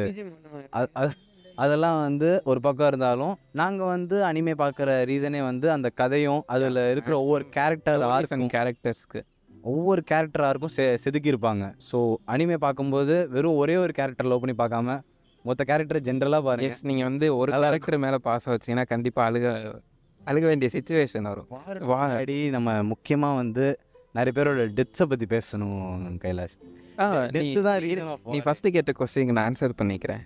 அது- அது- அதெல்லாம் வந்து ஒரு பக்கம் இருந்தாலும் நாங்கள் வந்து அனிமே பார்க்குற ரீசனே வந்து அந்த கதையும் அதில் இருக்கிற ஒவ்வொரு கேரக்டர் ஆர்க்கும் கேரக்டர்ஸ்க்கு ஒவ்வொரு கேரக்டர் ஆர்க்கும் செ செதுக்கியிருப்பாங்க. ஸோ அனிமே பார்க்கும்போது வெறும் ஒரே ஒரு கேரக்டர் லவ் பண்ணி பார்க்காம மொத்த கேரக்டர் ஜென்ரலாக பாருங்க. நீங்கள் வந்து ஒரு கேரக்டர் மேலே பாஸ் வச்சீங்கன்னா கண்டிப்பாக அழுக அழுக வேண்டிய சுச்சுவேஷன் வரும். வா அடி நம்ம முக்கியமாக வந்து நிறைய பேரோட டெத்ஸை பற்றி பேசணும் கைலாஷ். ஆ, நீ. ஃபஸ்ட்டு கேட்ட கொஸ்டின் நான் ஆன்சர் பண்ணிக்கிறேன்.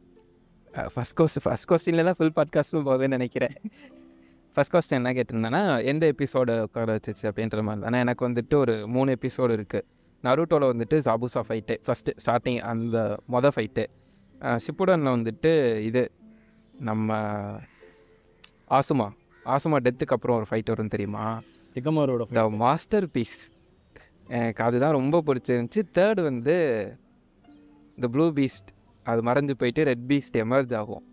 ஃபஸ்ட் கொஸ்டின் ஃபஸ்ட் கொஸ்டினில் தான் ஃபுல் பாட்காஸ்ட்டும் போகுதுன்னு நினைக்கிறேன். ஃபஸ்ட் கொஸ்டின் என்ன கேட்டிருந்தேன்னா எந்த எபிசோடு உட்கார வச்சுச்சு அப்படின்ற மாதிரி தானே. எனக்கு வந்துட்டு ஒரு மூணு எபிசோடு இருக்குது நருட்டோவில் வந்துட்டு ஜாபுசா ஃபைட்டு ஃபஸ்ட்டு ஸ்டார்டிங் அந்த மொதல் ஃபைட்டு ஷிப்புடனில் வந்துட்டு இது நம்ம ஆசுமா ஆசுமா டெத்துக்கு அப்புறம் ஒரு ஃபைட் வரும் தெரியுமா? சிக்கமாரோட த மாஸ்டர் பீஸ் எனக்கு அதுதான் ரொம்ப பிடிச்சிருந்துச்சி. தேர்ட் வந்து த ப்ளூ பீஸ்ட் அது மறைஞ்சு போயிட்டு ரெட் பீஸ்ட் எமர்ஜ் ஆகும்.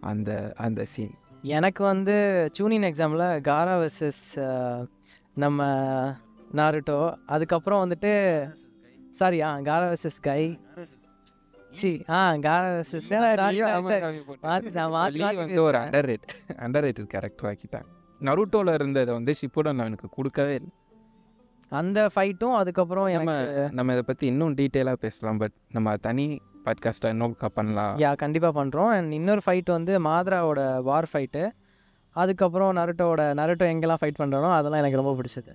அந்த அந்த சீன் எனக்கு வந்து சூனின் எக்ஸாமில் காரா வர்சஸ் நம்ம நாருட்டோ அதுக்கப்புறம் வந்துட்டு சாரி ஆ காரா வர்சஸ் கை சி ஆ காரா வர்சஸ் வந்து ஒரு under rate under rated character ஆக்கிட்டாங்க நருட்டோவில் இருந்ததை வந்து ஷிப்புடன் அவனுக்கு கொடுக்கவே இல்லை. அந்த ஃபைட்டும் அதுக்கப்புறம் நம்ம எனக்கு நம்ம இதை பற்றி இன்னும் டீட்டெயிலாக பேசலாம் பட் நம்ம தனி பாட்காஸ்ட்டாக இன்னும் பண்ணலாம். யா கண்டிப்பாக பண்ணுறோம் அண்ட் இன்னொரு ஃபைட் வந்து மாத்ராவோட வார் ஃபைட்டு அதுக்கப்புறம் நருட்டோட நருட்டோ எங்கெல்லாம் ஃபைட் பண்ணுறானோ அதெல்லாம் எனக்கு ரொம்ப பிடிச்சது.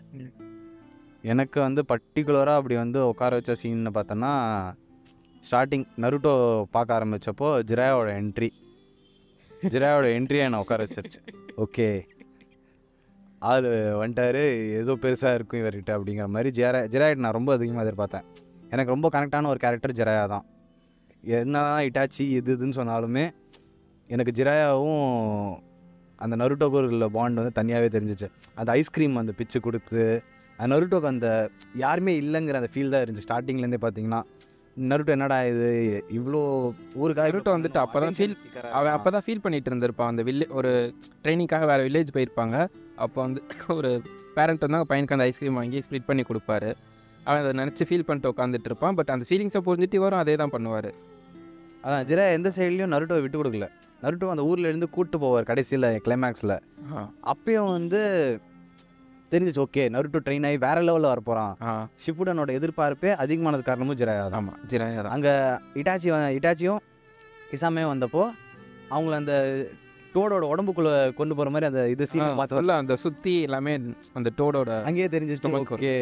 எனக்கு வந்து பர்டிகுலராக அப்படி வந்து உட்கார வச்ச சீன்னு பார்த்தோன்னா ஸ்டார்டிங் நருட்டோ பார்க்க ஆரம்பித்தப்போ ஜிராயோட என்ட்ரி ஜிராயோட என்ட்ரியை என்னை உட்கார வச்சிருச்சு. ஓகே ஆள் வந்துட்டாரு. ஏதோ பெருசாக இருக்கும் இவர்கிட்ட அப்படிங்கிற மாதிரி. ஜெரா ஜெராய்ட் நான் ரொம்ப அதிகமாக எதிர்பார்த்தேன். எனக்கு ரொம்ப கனெக்டான ஒரு கேரக்டர் ஜெராயா தான். என்ன தான் இட்டாச்சி இது இதுன்னு சொன்னாலுமே எனக்கு ஜிராயாவும் அந்த நருட்டோக்கு உள்ள பாண்ட் வந்து தனியாகவே தெரிஞ்சிச்சு. அந்த ஐஸ்கிரீம் அந்த பிச்சு கொடுத்து அந்த நருட்டோக்கு அந்த யாருமே இல்லைங்கிற அந்த ஃபீல் தான் இருந்துச்சு. ஸ்டார்டிங்லேருந்தே பார்த்தீங்கன்னா நருட்டோ என்னடா இது இவ்வளோ ஊருக்காக நருட்டோ வந்துட்டு அப்பதான் feel- அவன் அப்போ தான் ஃபீல் பண்ணிட்டு இருந்திருப்பான். அந்த வில்லே ஒரு ட்ரைனிங்காக வேறு வில்லேஜ் போயிருப்பாங்க. அப்போ வந்து ஒரு பேரண்ட் வந்து பையனுக்கு அந்த ஐஸ்கிரீம் வாங்கி ஸ்ப்ளிட் பண்ணி கொடுப்பாரு. அவன் அதை நினச்சி ஃபீல் பண்ணிட்டு உட்காந்துட்டு இருப்பான். பட் அந்த ஃபீலிங்ஸை புரிஞ்சுட்டு வரும் அதே தான் பண்ணுவார். அதான் ஜிரா எந்த சைட்லேயும் நருட்டோ விட்டு கொடுக்கல. நருட்டோ அந்த ஊர்ல இருந்து கூட்டு போவார் கடைசியில் கிளைமேக்ஸில் அப்பயும் வந்து தெரிஞ்சிச்சு ஓகே நருட்டோ ட்ரெயின் ஆகி வேற லெவலில் வர போகிறான் ஷிப்புடனோட எதிர்பார்ப்பே அதிகமானது காரணமும் ஜிராயா தான் ஆமாம் ஜிராயா தான் அங்கே இட்டாச்சி இட்டாச்சியும் இசாமே வந்தப்போ அவங்கள அந்த டோடோட உடம்புக்குள்ளே கொண்டு போகிற மாதிரி அந்த இது சீன் பார்த்து ஃபுல்லாக அந்த சுற்றி எல்லாமே அந்த டோடோட அங்கேயே தெரிஞ்சிச்சு ஓகே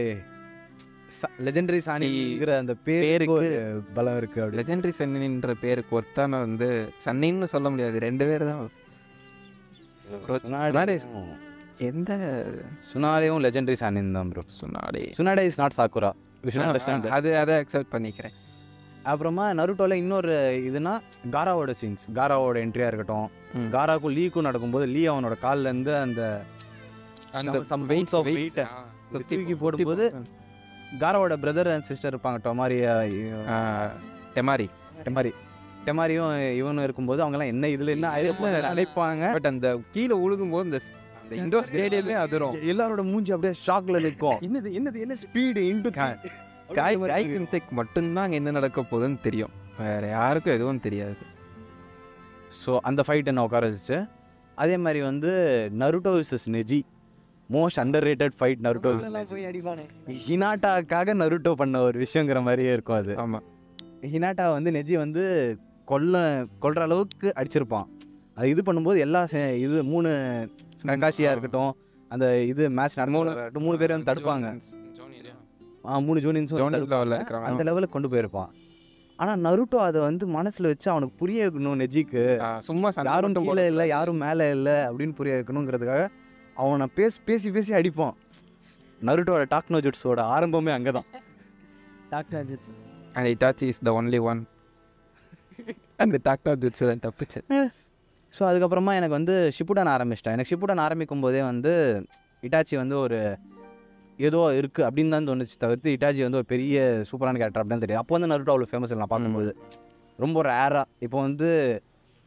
லெஜெண்டரி சாணிங்கிற அந்த பேருக்கு பலம் இருக்கு அப்படி லெஜெண்டரி சன்னின்ற பேருக்கு ஒருத்தான வந்து சன்னின்னு சொல்ல முடியாது ரெண்டு பேர் தான். சுனாடே- எந்த சுனாடேவும் லெஜெண்டரி சாணின் தான் bro Tsunade Tsunade is not Sakura அது அதை அக்செப்ட் பண்ணிக்கிறேன். அப்புறமா நருட்டோல இன்னொரு இதுனா காராவோட சீன்ஸ் காராவோட என்ட்ரியா இருக்கட்டும். ம். காராவுக்கும் லீக்கும் நடக்கும்போது லீ அவனோட கால்ல இருந்து அந்த அந்த 50 தூக்கி போடும்போது காராவோட பிரதர் அண்ட் சிஸ்டர் இருப்பாங்க டொமாரி டெமாரி. டெமாரி. டெமாரியும் இவனும் இருக்கும்போது அவங்கலாம் என்ன இதுல என்ன நினைப்பாங்க பட் அந்த கீழே உழுகும்போது இந்த இண்டோர் ஸ்டேடியமே அதிரும். எல்லாரோட மூஞ்சி அப்படியே ஷாக்ல நிற்கும். என்னது என்னது என்ன ஸ்பீடு இன்டு காய் காய் சின்செக் மட்டும்தான் அங்கே என்ன நடக்க போகுதுன்னு தெரியும். வேற யாருக்கும் எதுவும் தெரியாது. ஸோ அந்த ஃபைட் என்ன உட்கார வச்சு அதே மாதிரி வந்து Naruto versus Neji most under rated fight Naruto ஹினாட்டாக்காக Naruto பண்ண ஒரு விஷயங்கிற மாதிரியே இருக்கும் அது. ஆமாம் ஹினாட்டா வந்து நெஜி வந்து கொல்ல கொல்ற அளவுக்கு அடிச்சிருப்பான். அது இது பண்ணும்போது எல்லா இது மூணு கங்காஷியாக இருக்கட்டும் அந்த இது மேட்ச் நடந்து மூணு பேரும் வந்து தடுப்பாங்க. ஆ மூணு ஜூனியன்ஸும் அந்த லெவலுக்கு கொண்டு போயிருப்பான். ஆனால் நருட்டோ அதை வந்து மனசில் வச்சு அவனுக்கு புரிய வைக்கணும் நெஜிக்கு சும்மா சண்டை யாரும் கீழே இல்லை யாரும் மேலே இல்லை அப்படின்னு புரிய வைக்கணுங்கிறதுக்காக அவனை பேசி பேசி பேசி அடிப்பான். நருட்டோட டாக்னோ ஜுட்ஸோட ஆரம்பமே அங்கே தான் Ajith and Itachi is the only one அந்த டாக்டர் ஜுட்ஸு தான் தப்பிச்சது. ஸோ அதுக்கப்புறமா எனக்கு வந்து ஷிப்புடன் ஆரம்பிச்சிட்டேன். எனக்கு ஷிப்புடன் ஆரம்பிக்கும் போதே வந்து இட்டாச்சி வந்து ஒரு ஏதோ இருக்குது அப்படின்னு தான் தோணுச்சு தவிர்த்து இட்டாச்சி வந்து ஒரு பெரிய சூப்பரான கேரக்டர் அப்படின்னு தெரியும் அப்போ வந்து நருட்டோ அவ்வளோ ஃபேமஸ் இல்லை நான் பார்க்கும்போது. ரொம்ப ரேராக இப்போ வந்து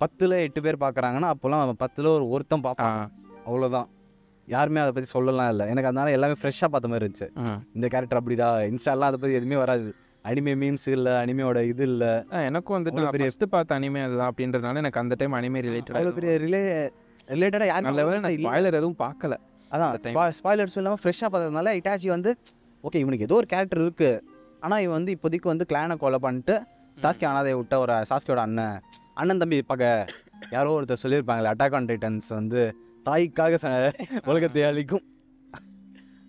பத்தில் எட்டு பேர் பார்க்குறாங்கன்னா அப்போல்லாம் பத்தில் ஒரு ஒருத்தன் பார்ப்பான். அவ்வளோதான் யாருமே அதை பற்றி சொல்லலாம் இல்லை. எனக்கு அதனால எல்லாமே ஃப்ரெஷ்ஷாக பார்த்த மாதிரி இருந்துச்சு. இந்த கேரக்டர் அப்படிடா. இன்ஸ்டாலாம் அதை பற்றி எதுவுமே வராது. அனிமே மீம்ஸ் இல்லை அனிமையோட இது இல்லை. எனக்கும் வந்துட்டு பெரிய- ஃபஸ்ட்டு பார்த்த அனிமே அதுதான் அப்படின்றதுனால எனக்கு அந்த டைம் அனிமே அவ்வளோ ரிலேட்டட் பெரிய ரிலே ரிலேட்டடாக நல்ல வேளை நான் யாரும் ஸ்பாய்லர் எதுவும் பார்க்கல அதான். ஸ்பாய்லர்ஸ் இல்லாமல் ஃப்ரெஷ்ஷாக பார்த்ததுனால இட்டாச்சி வந்து ஓகே இவனுக்கு ஏதோ ஒரு கேரக்டர் இருக்குது ஆனால் இவன் வந்து இப்போதைக்கு வந்து கிளானை கொலை பண்ணிட்டு சாஸ்கி அனாதையை விட்ட ஒரு சாஸ்கியோட அண்ணன். அண்ணன் தம்பி பார்க்க யாரோ ஒருத்தர் சொல்லியிருப்பாங்களே அட்டாக் ஆன் டைட்டன்ஸ் வந்து தாய்க்காக ச- உலகத்தை அழிக்கும்.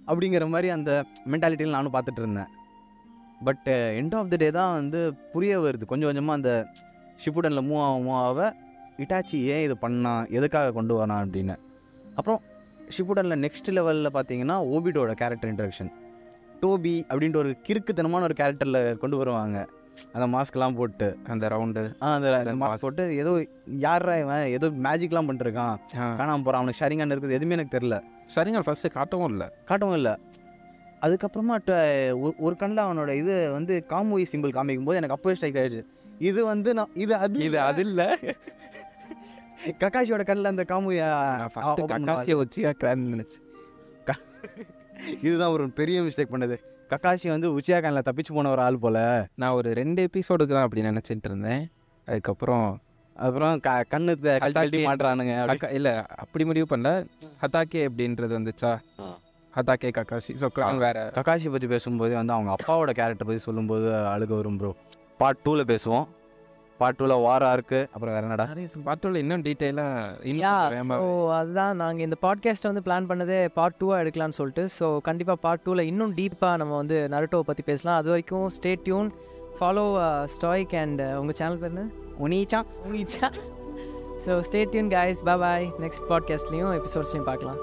அப்படிங்கிற மாதிரி அந்த மென்டாலிட்டியில் நானும் பார்த்துட்டு இருந்தேன். But end of the day தான் வந்து புரிய வருது. கொஞ்சம் கொஞ்சமாக அந்த ஷிப்புடனில் மூவ் ஆக மூவ் ஆக இட்டாச்சி ஏன் இது பண்ணான் எதுக்காக கொண்டு வரான் அப்படின்னு. அப்புறம் ஷிப்புடனில் நெக்ஸ்ட் லெவலில் பார்த்தீங்கன்னா ஓபிடோட கேரக்டர் இன்ட்ரடக்ஷன் டோபி அப்படின்ற ஒரு கிறுக்குத்தனமான ஒரு கேரக்டரில் கொண்டு வருவாங்க. அந்த மாஸ்க்லாம் போட்டு. அந்த ரவுண்டு ஆ, அந்த மாஸ்க். போட்டு ஏதோ யாரா இவன் ஏதோ மேஜிக்லாம் பண்ணிருக்கான். காணாம போகிறான் அவனுக்கு ஷரிங்கான் இருக்குது. எதுவுமே எனக்கு தெரில சரிங்க ஃபர்ஸ்ட் காட்டவும் இல்லை. காட்டவும் இல்லை. அதுக்கப்புறமா ஒரு- கண்ணில் அவனோட இது வந்து காமூவி சிம்பிள் காமிக்கும் போது எனக்கு அப்போவே ஸ்ட்ரைக் ஆயிடுச்சு. இது வந்து நான் இது அது இது அது இல்லை. கக்காஷியோட கண்ணில் அந்த காமு நான் ஃபஸ்ட்டு கக்காசியை வச்சு நினச்சேன். இதுதான் ஒரு பெரிய மிஸ்டேக் பண்ணது. கக்காஷி வந்து உச்சியா கண்ணில் தப்பிச்சு போன ஒரு ஆள் போல. நான் ஒரு ரெண்டு எபிசோடுக்கு தான் அப்படி நினச்சிட்டு இருந்தேன். அதுக்கப்புறம் அப்புறம் க கண்ணு அத்தாக்கே- மாட்டுறானுங்க இல்லை அப்படி முடிவு பண்ணல. ஹதாக்கே அப்படின்றது வந்துச்சா? ஆ. Hatake Kakashi. ஸோ வேற. கக்காஷி பற்றி பேசும்போது வந்து அவங்க அப்பாவோட கேரக்டர் பற்றி சொல்லும்போது அழுக வரும் ப்ரோ பார்ட் டூவில் பேசுவோம். பார்ட் டூவில் வாரா இருக்கு. அப்புறம் வேற என்னடா? பாட்டோல இன்னும் இன்னும் ஸோ அதுதான் நாங்கள் இந்த பாட்காஸ்ட்டை வந்து பிளான் பண்ணதே பார்ட் டூவாக எடுக்கலாம்னு சொல்லிட்டு. ஸோ கண்டிப்பாக பார்ட் டூவில் இன்னும் டீப்பாக நம்ம வந்து நருட்டோவை பற்றி பேசலாம். அது வரைக்கும் stay tune follow Stoic and உங்கள் சேனல் பேர் என்ன? உனீச்சா. உங்கீச்சா so stay tune guys bye next பாட்காஸ்ட்லேயும் எபிசோட்ஸ்லையும் பார்க்கலாம்.